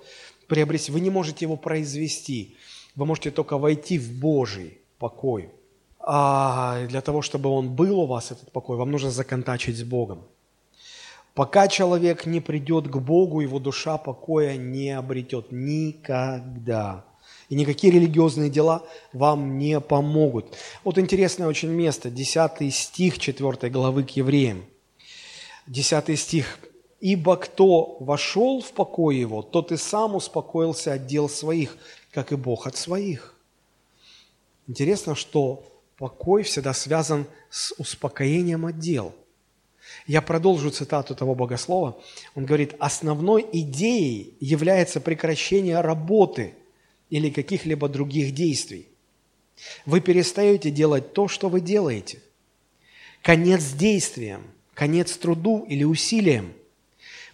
приобрести. Вы не можете его произвести. Вы можете только войти в Божий покой. А для того, чтобы он был у вас, этот покой, вам нужно законтачить с Богом. Пока человек не придет к Богу, его душа покоя не обретет никогда. И никакие религиозные дела вам не помогут. Вот интересное очень место, 10 стих 4 главы к евреям. 10 стих. «Ибо кто вошел в покой его, тот и сам успокоился от дел своих, как и Бог от своих». Интересно, что покой всегда связан с успокоением от дел. Я продолжу цитату того богослова. Он говорит, основной идеей является прекращение работы или каких-либо других действий. Вы перестаете делать то, что вы делаете. Конец действиям, конец труду или усилиям.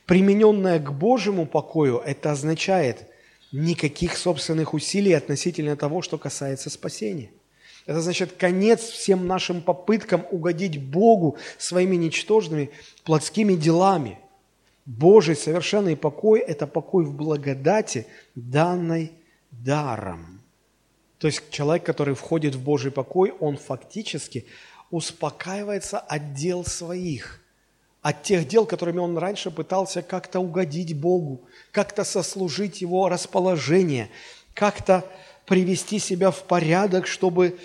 Примененное к Божьему покою, это означает никаких собственных усилий относительно того, что касается спасения. Это значит конец всем нашим попыткам угодить Богу своими ничтожными плотскими делами. Божий совершенный покой – это покой в благодати, данной даром. То есть человек, который входит в Божий покой, он фактически успокаивается от дел своих, от тех дел, которыми он раньше пытался как-то угодить Богу, как-то сослужить Его расположение, как-то привести себя в порядок, чтобы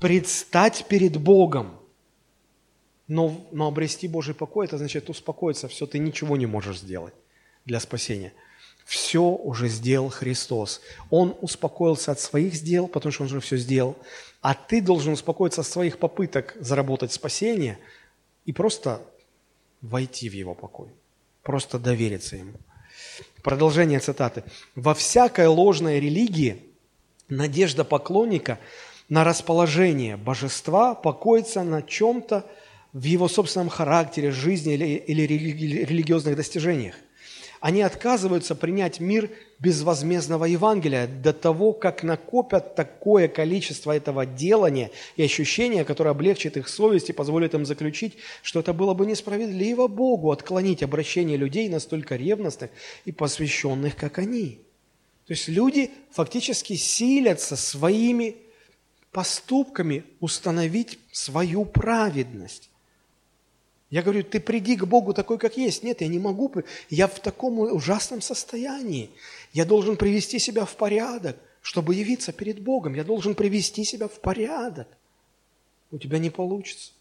предстать перед Богом. Но, но обрести Божий покой, это значит успокоиться, все, ты ничего не можешь сделать для спасения. Все уже сделал Христос. Он успокоился от своих дел, потому что Он же все сделал. А ты должен успокоиться от своих попыток заработать спасение и просто войти в Его покой. Просто довериться Ему. Продолжение цитаты. «Во всякой ложной религии надежда поклонника – на расположение божества, покоится на чем-то в его собственном характере, жизни или, или религиозных достижениях. Они отказываются принять мир безвозмездного Евангелия до того, как накопят такое количество этого делания и ощущения, которое облегчит их совесть и позволит им заключить, что это было бы несправедливо Богу отклонить обращение людей настолько ревностных и посвященных, как они. То есть люди фактически силятся своими поступками установить свою праведность. Я говорю, ты приди к Богу такой, как есть. Нет, я не могу. Я в таком ужасном состоянии. Я должен привести себя в порядок, чтобы явиться перед Богом. Я должен привести себя в порядок. У тебя не получится.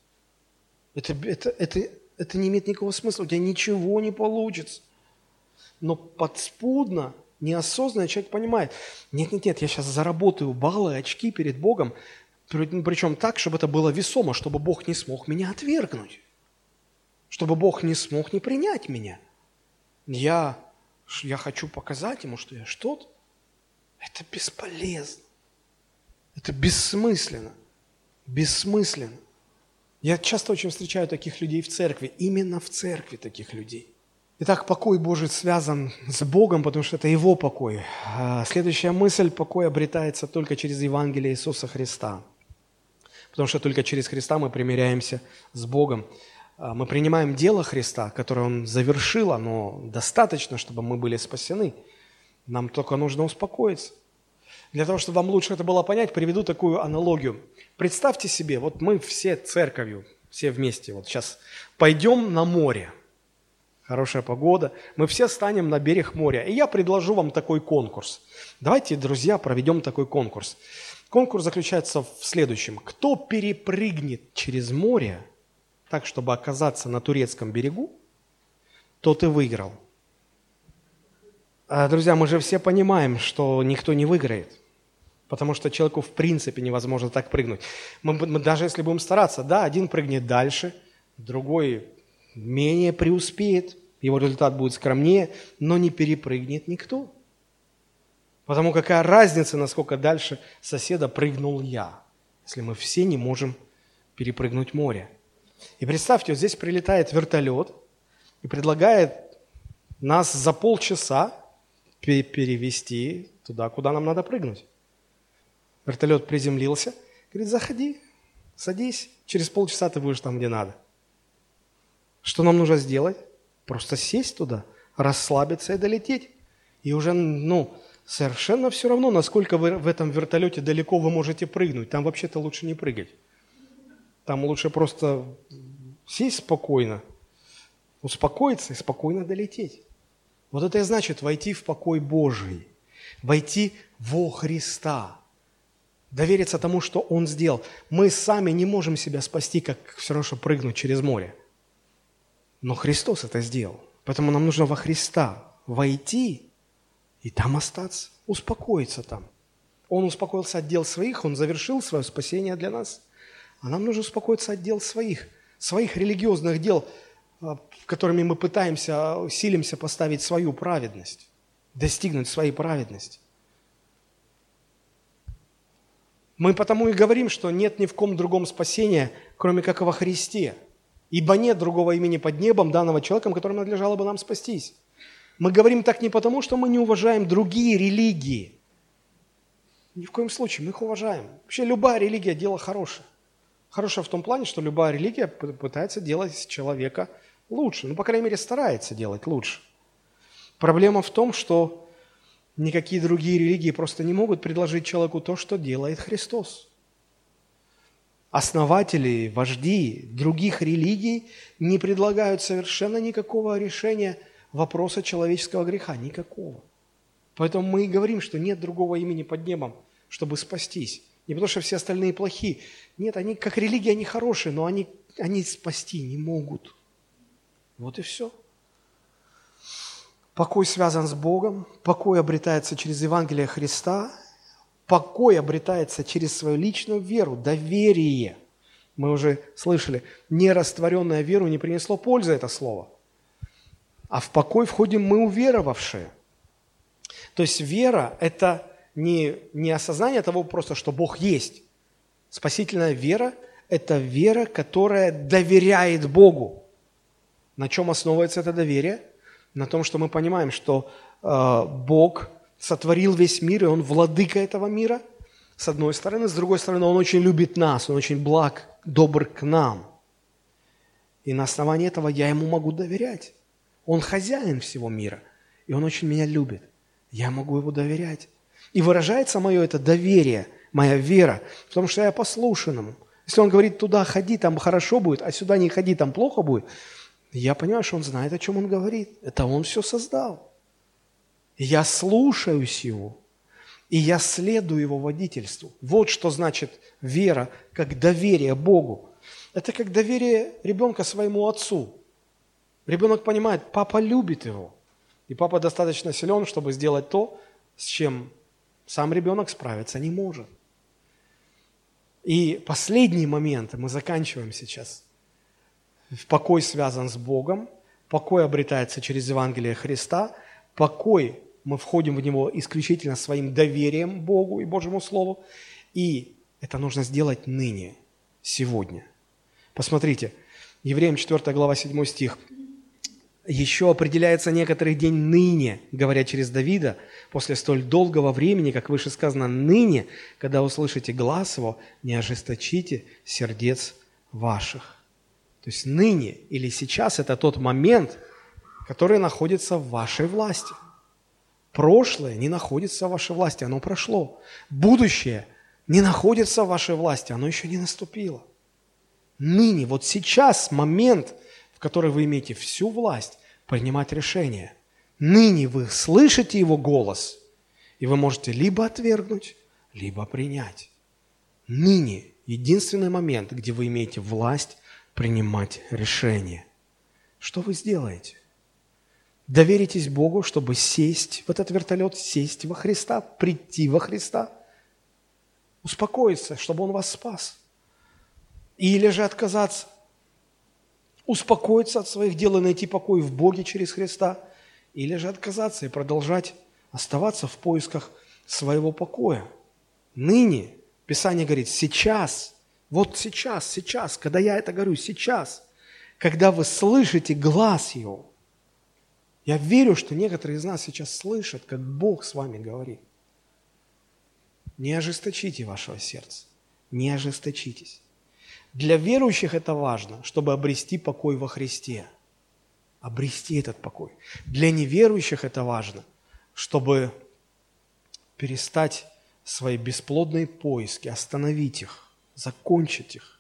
Это, это, это, это не имеет никакого смысла. У тебя ничего не получится. Но подспудно Неосознанно человек понимает, нет-нет-нет, я сейчас заработаю баллы, очки перед Богом, причем так, чтобы это было весомо, чтобы Бог не смог меня отвергнуть, чтобы Бог не смог не принять меня. Я, я хочу показать Ему, что я что-то. Это бесполезно. Это бессмысленно. Бессмысленно. Я часто очень встречаю таких людей в церкви, именно в церкви таких людей – Итак, покой Божий связан с Богом, потому что это Его покой. А следующая мысль – покой обретается только через Евангелие Иисуса Христа. Потому что только через Христа мы примиряемся с Богом. А мы принимаем дело Христа, которое Он завершил, оно достаточно, чтобы мы были спасены. Нам только нужно успокоиться. Для того, чтобы вам лучше это было понять, приведу такую аналогию. Представьте себе, вот мы все церковью, все вместе, вот сейчас пойдем на море – хорошая погода, мы все станем на берег моря. И я предложу вам такой конкурс. Давайте, друзья, проведем такой конкурс. Конкурс заключается в следующем. Кто перепрыгнет через море так, чтобы оказаться на турецком берегу, тот и выиграл. А, друзья, мы же все понимаем, что никто не выиграет. Потому что человеку в принципе невозможно так прыгнуть. Мы, мы даже если будем стараться, да, один прыгнет дальше, другой менее преуспеет, его результат будет скромнее, но не перепрыгнет никто. Потому какая разница, насколько дальше соседа прыгнул я, если мы все не можем перепрыгнуть море. И представьте, вот здесь прилетает вертолет и предлагает нас за полчаса перевести туда, куда нам надо прыгнуть. Вертолет приземлился, говорит, заходи, садись, через полчаса ты будешь там, где надо. Что нам нужно сделать? Просто сесть туда, расслабиться и долететь. И уже, ну, совершенно все равно, насколько вы в этом вертолете далеко вы можете прыгнуть. Там вообще-то лучше не прыгать. Там лучше просто сесть спокойно, успокоиться и спокойно долететь. Вот это и значит войти в покой Божий, войти во Христа, довериться тому, что Он сделал. Мы сами не можем себя спасти, как все равно, что прыгнуть через море. Но Христос это сделал. Поэтому нам нужно во Христа войти и там остаться, успокоиться там. Он успокоился от дел своих, Он завершил свое спасение для нас. А нам нужно успокоиться от дел своих, своих религиозных дел, а, которыми мы пытаемся, силимся поставить свою праведность, достигнуть своей праведности. Мы потому и говорим, что нет ни в ком другом спасения, кроме как во Христе. Ибо нет другого имени под небом, данного человеком, которым надлежало бы нам спастись. Мы говорим так не потому, что мы не уважаем другие религии. Ни в коем случае, мы их уважаем. Вообще любая религия – дело хорошее. Хорошее в том плане, что любая религия пытается делать человека лучше. Ну, по крайней мере, старается делать лучше. Проблема в том, что никакие другие религии просто не могут предложить человеку то, что делает Христос. Основатели, вожди других религий не предлагают совершенно никакого решения вопроса человеческого греха. Никакого. Поэтому мы и говорим, что нет другого имени под небом, чтобы спастись. Не потому, что все остальные плохие. Нет, они как религия, они хорошие, но они, они спасти не могут. Вот и все. Покой связан с Богом, покой обретается через Евангелие Христа, покой обретается через свою личную веру, доверие. Мы уже слышали, нерастворенная веру не принесло пользы это слово. А в покой входим мы уверовавшие. То есть вера – это не, не осознание того просто, что Бог есть. Спасительная вера – это вера, которая доверяет Богу. На чем основывается это доверие? на том, что мы понимаем, что э, Бог сотворил весь мир, и Он владыка этого мира, с одной стороны. С другой стороны, Он очень любит нас, Он очень благ, добр к нам. И на основании этого я Ему могу доверять. Он хозяин всего мира, и Он очень меня любит. Я могу Ему доверять. И выражается мое это доверие, моя вера, потому что я послушан Ему. Если Он говорит, туда ходи, там хорошо будет, а сюда не ходи, там плохо будет – я понимаю, что он знает, о чем он говорит. Это он все создал. Я слушаюсь его, и я следую его водительству. Вот что значит вера, как доверие Богу. Это как доверие ребенка своему отцу. Ребенок понимает, папа любит его. И папа достаточно силен, чтобы сделать то, с чем сам ребенок справиться не может. И последний момент, мы заканчиваем сейчас – покой связан с Богом, покой обретается через Евангелие Христа, покой, мы входим в него исключительно своим доверием Богу и Божьему Слову, и это нужно сделать ныне, сегодня. Посмотрите, Евреям 4 глава 7 стих. «Еще определяется некоторый день ныне, говоря через Давида, после столь долгого времени, как выше сказано, ныне, когда услышите глаз его, не ожесточите сердец ваших». То есть ныне или сейчас – это тот момент, который находится в вашей власти. Прошлое не находится в вашей власти, оно прошло. Будущее не находится в вашей власти, оно еще не наступило. Ныне, вот сейчас момент, в который вы имеете всю власть принимать решения. Ныне вы слышите его голос, и вы можете либо отвергнуть, либо принять. Ныне единственный момент, где вы имеете власть принимать решения. Что вы сделаете? Доверитесь Богу, чтобы сесть в этот вертолет, сесть во Христа, прийти во Христа, успокоиться, чтобы Он вас спас. Или же отказаться, успокоиться от своих дел и найти покой в Боге через Христа, или же отказаться и продолжать оставаться в поисках своего покоя. Ныне, Писание говорит, сейчас Вот сейчас, сейчас, когда я это говорю, сейчас, когда вы слышите глаз Его, я верю, что некоторые из нас сейчас слышат, как Бог с вами говорит. Не ожесточите вашего сердца, не ожесточитесь. Для верующих это важно, чтобы обрести покой во Христе. Обрести этот покой. Для неверующих это важно, чтобы перестать свои бесплодные поиски, остановить их, закончить их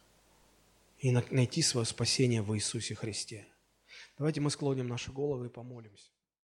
и найти свое спасение в Иисусе Христе. Давайте мы склоним наши головы и помолимся.